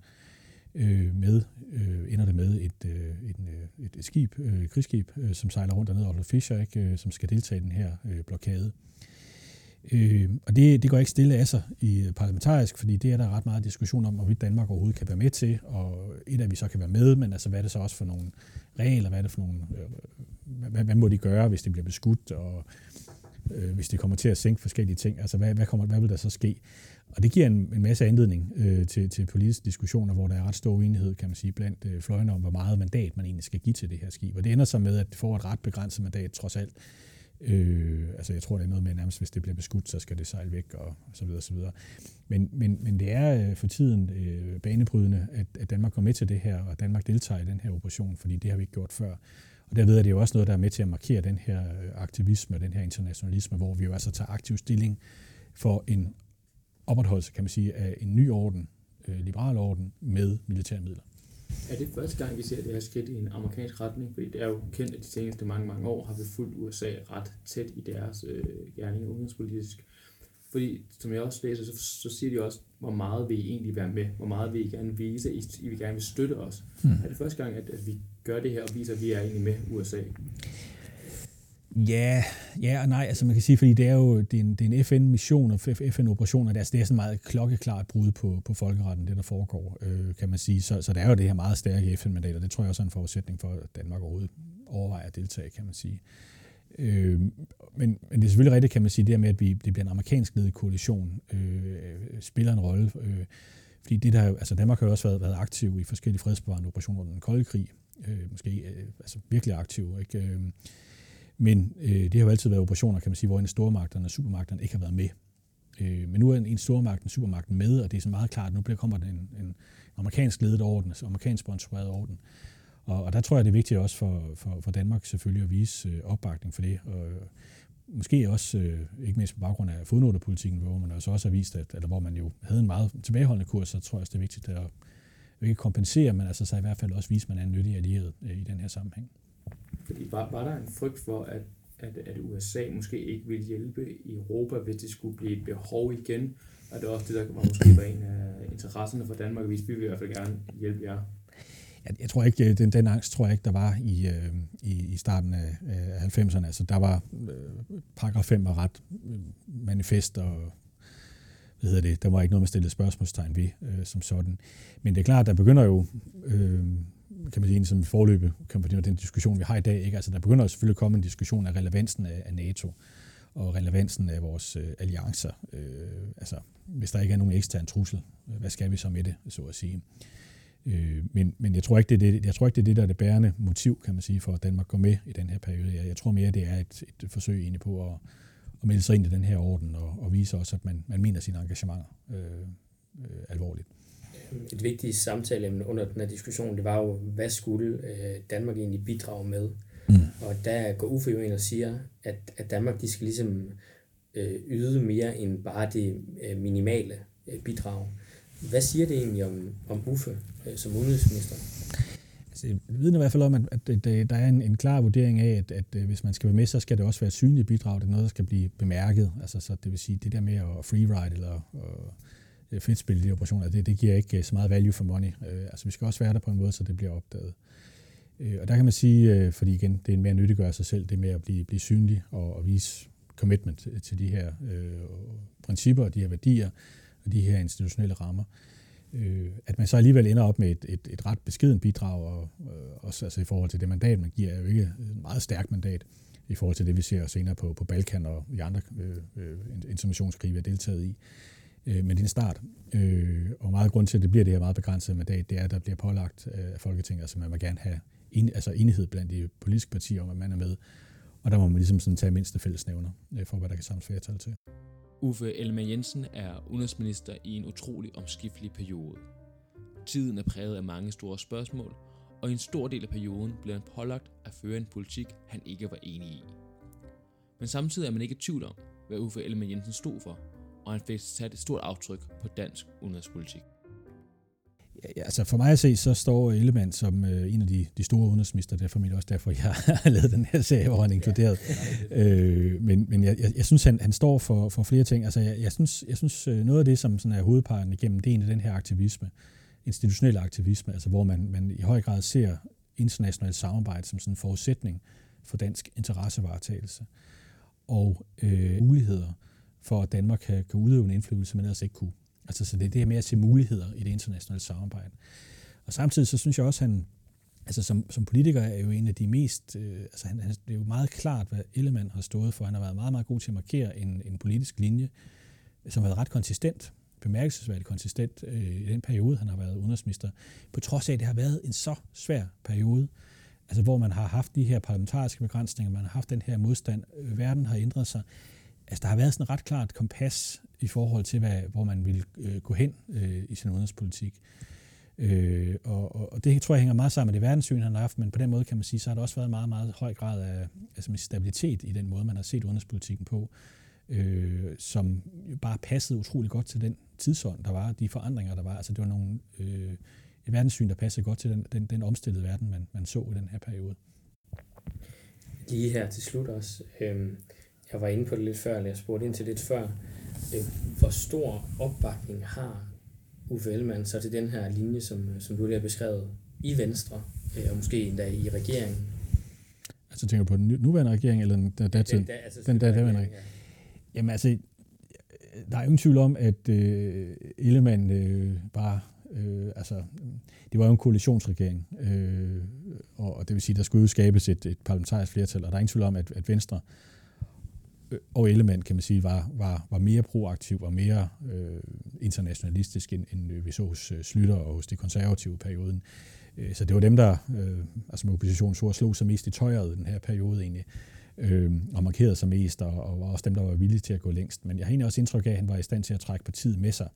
øh, med, øh, ender det med et, øh, et, øh, et, et skib, øh, krigsskib, øh, som sejler rundt dernede, Otto Fischer, ikke, øh, som skal deltage i den her øh, blokade. Øh, og det, det går ikke stille af sig i øh, parlamentarisk, fordi det er der ret meget diskussion om, hvorvidt Danmark overhovedet kan være med til, og et af vi så kan være med, men altså hvad er det så også for nogle regler, hvad er det for nogle, øh, hvad, hvad må de gøre, hvis det bliver beskudt, og øh, hvis de kommer til at sænke forskellige ting, altså hvad, hvad, kommer, hvad vil der så ske? Og det giver en, en masse anledning øh, til, til politiske diskussioner, hvor der er ret stor uenighed, kan man sige, blandt øh, fløjene om, hvor meget mandat man egentlig skal give til det her skib. Og det ender så med, at det får et ret begrænset mandat, trods alt. Øh, altså jeg tror, det er noget med, nærmest hvis det bliver beskudt, så skal det sejle væk, og så videre, og så videre. Men, men, men det er øh, for tiden øh, banebrydende, at, at Danmark går med til det her, og Danmark deltager i den her operation, fordi det har vi ikke gjort før. Og derved er det jo også noget, der er med til at markere den her øh, aktivisme, den her internationalisme, hvor vi jo altså tager aktiv stilling for en opretholdelse, kan man sige, af en ny orden, øh, liberal orden, med militære midler. Er det første gang, vi ser det her skridt i en amerikansk retning? Fordi det er jo kendt, at de seneste mange, mange år har vi fulgt USA ret tæt i deres øh, gerning udenrigspolitisk. Fordi, som jeg også læser, så, så siger de også, hvor meget vil I egentlig være med? Hvor meget vil I gerne vise, at I, I vil gerne vil støtte os? Hmm. Er det første gang, at, at vi gør det her og viser, at vi er egentlig med USA? Ja, ja og nej, altså man kan sige, fordi det er jo det er en, det er en FN-mission og FN-operation, og det er, altså, det er sådan meget klokkeklart brud på, på folkeretten, det der foregår, øh, kan man sige. Så, så der er jo det her meget stærke FN-mandat, og det tror jeg også er en forudsætning for, at Danmark overhovedet overvejer at deltage, kan man sige. Øh, Øh, men, men det er selvfølgelig rigtigt, kan man sige, det med, at vi, det bliver en amerikansk ledet koalition, øh, spiller en rolle. Øh, fordi det der, altså Danmark har jo også været, været aktiv i forskellige fredsbevarende operationer under den kolde krig. Øh, måske øh, altså virkelig aktiv. Ikke? Øh, men øh, det har jo altid været operationer, kan man sige, hvor en stormagterne og supermagterne ikke har været med. Øh, men nu er en stormagt en supermagt med, og det er så meget klart, at nu bliver, kommer der en, en amerikansk ledet orden, altså amerikansk sponsoreret orden. Og, og der tror jeg, det er vigtigt også for, for, for Danmark selvfølgelig at vise øh, opbakning for det. Og, øh, måske også, øh, ikke mindst på baggrund af fodnotepolitikken, hvor man altså også har vist, at, eller hvor man jo havde en meget tilbageholdende kurs, så tror jeg også, det er vigtigt at ikke kompensere, men altså så i hvert fald også vise, at man er en nyttig allieret øh, i den her sammenhæng. Fordi var, var der en frygt for, at, at, at USA måske ikke ville hjælpe Europa, hvis det skulle blive et behov igen? Og det er også det, der var måske var en af interesserne for Danmark, hvis vi vil i hvert fald gerne hjælpe jer. Jeg, jeg tror ikke, øh, den, den angst tror jeg ikke, der var i, øh, i, i starten af, af 90'erne. Altså, der var øh, paragraf 5 var ret øh, manifest, og hvad hedder det, der var ikke noget, man stillede spørgsmålstegn ved øh, som sådan. Men det er klart, der begynder jo øh, kan man sige, som forløbe, kan man sige, den diskussion, vi har i dag. Ikke? Altså, der begynder selvfølgelig at komme en diskussion af relevansen af, af NATO og relevansen af vores øh, alliancer. Øh, altså, hvis der ikke er nogen ekstern trussel, øh, hvad skal vi så med det, så at sige? Øh, men, men jeg tror ikke, det er det, jeg tror ikke, det er det, der er det bærende motiv, kan man sige, for at Danmark går med i den her periode. Jeg, jeg tror mere, det er et, et forsøg egentlig på at, at melde sig ind i den her orden og, og vise også, at man, man mener sine engagementer øh, øh, alvorligt et vigtigt samtaleemne under den her diskussion, det var jo, hvad skulle øh, Danmark egentlig bidrage med? Mm. Og der går Uffe jo ind og siger, at, at Danmark de skal ligesom øh, yde mere end bare det øh, minimale øh, bidrag. Hvad siger det egentlig om, om Uffe øh, som udenrigsminister? Altså, jeg vidner i hvert fald om, at, at, der er en, en klar vurdering af, at, at, øh, hvis man skal være med, så skal det også være et synligt bidrag. Det er noget, der skal blive bemærket. Altså, så det vil sige, det der med at freeride eller at øh, fedt spille de operationer, det, det giver ikke øh, så meget value for money. Altså vi skal også være der på en måde, så det bliver opdaget. og der kan man sige, fordi igen, det er en mere nyttiggøre sig selv, det med at blive, blive synlig og, og vise commitment til de her øh, principper og de her værdier og de her institutionelle rammer. Øh, at man så alligevel ender op med et, et, et ret beskeden bidrag, og øh, også altså i forhold til det mandat, man giver, er jo ikke et meget stærkt mandat i forhold til det, vi ser senere på, på Balkan og i andre øh, øh informationskrige, vi har deltaget i. Øh, men det er en start. Øh, og meget grund til, at det bliver det her meget begrænsede mandat, det er, at der bliver pålagt øh, af Folketinget, altså man vil gerne have en, altså enighed blandt de politiske partier om, at man er med. Og der må man ligesom sådan tage mindste fællesnævner, øh, for hvad der kan samles flertal til. Uffe Ellemann Jensen er udenrigsminister i en utrolig omskiftelig periode. Tiden er præget af mange store spørgsmål, og i en stor del af perioden blev han pålagt at føre en politik, han ikke var enig i. Men samtidig er man ikke i tvivl om, hvad Uffe Ellemann Jensen stod for, og han fik sat et stort aftryk på dansk udenrigspolitik. Ja, altså for mig at se, så står Ellemann som øh, en af de, de store udenrigsminister, derfor er også derfor, jeg har lavet den her serie, hvor han er inkluderet. Øh, men men jeg, jeg, jeg synes, han, han står for, for flere ting. Altså jeg, jeg synes, jeg synes øh, noget af det, som sådan er hovedparten igennem, det er egentlig den her aktivisme, institutionel aktivisme, altså hvor man, man i høj grad ser internationalt samarbejde som sådan en forudsætning for dansk interessevaretagelse og øh, muligheder for at Danmark kan, kan udøve en indflydelse, men ellers ikke kunne. Altså, så det er det her med at se muligheder i det internationale samarbejde. Og samtidig så synes jeg også, at han, altså som, som politiker er jo en af de mest, øh, altså han, han, det er jo meget klart, hvad Ellemann har stået for. Han har været meget, meget god til at markere en, en politisk linje, som har været ret konsistent, bemærkelsesværdigt konsistent øh, i den periode, han har været udenrigsminister, på trods af, at det har været en så svær periode, altså hvor man har haft de her parlamentariske begrænsninger, man har haft den her modstand, øh, verden har ændret sig. Altså der har været sådan et ret klart kompas i forhold til, hvad, hvor man vil øh, gå hen øh, i sin udenrigspolitik. Øh, og, og det tror jeg hænger meget sammen med det verdenssyn, han har haft, men på den måde kan man sige, så har der også været en meget, meget høj grad af altså med stabilitet i den måde, man har set udenrigspolitikken på, øh, som bare passede utrolig godt til den tidsånd, der var, de forandringer, der var. Altså det var nogle, øh, et verdenssyn, der passede godt til den, den, den omstillede verden, man, man så i den her periode. Lige her til slut også, øh, jeg var inde på det lidt før, eller jeg spurgte ind til lidt før, øh, hvor stor opbakning har Uffe Ellemann så til den her linje, som, som du lige har beskrevet i Venstre, øh, og måske endda i regeringen? Altså tænker du på den nuværende regering, eller den der datid? Den, altså, den der, der, regering? Jamen altså, der er ingen tvivl om, at øh, Ellemann øh, bare, øh, altså, det var jo en koalitionsregering, øh, og, og det vil sige, der skulle jo skabes et, et parlamentarisk flertal, og der er ingen tvivl om, at, at Venstre øh, Øh, og Ellemann, kan man sige, var, var, var mere proaktiv og mere øh, internationalistisk, end, end vi så hos øh, Slytter og hos de konservative perioden. Øh, så det var dem, der øh, altså med oppositionsord slog sig mest i tøjet i den her periode egentlig øh, og markerede sig mest, og, og var også dem, der var villige til at gå længst. Men jeg har egentlig også indtryk af, at han var i stand til at trække partiet med sig.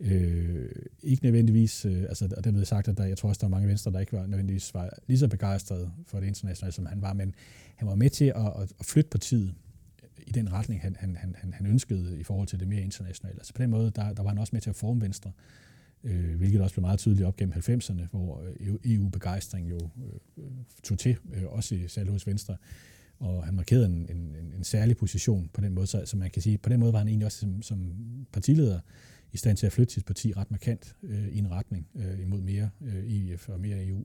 Øh, ikke nødvendigvis, øh, altså, og det blev sagt, at der, jeg tror også, der er mange venstre, der ikke var nødvendigvis var lige så begejstrede for det internationale, som han var, men han var med til at, at, at flytte partiet i den retning, han, han, han, han ønskede i forhold til det mere internationale. Altså på den måde, der, der var han også med til at forme Venstre, øh, hvilket også blev meget tydeligt op gennem 90'erne, hvor øh, EU-begejstring jo øh, tog til, øh, også selv hos Venstre og han markerede en, en, en særlig position på den måde, så, så man kan sige, på den måde var han egentlig også som, som partileder i stand til at flytte sit parti ret markant øh, i en retning øh, imod mere øh, EF og mere EU.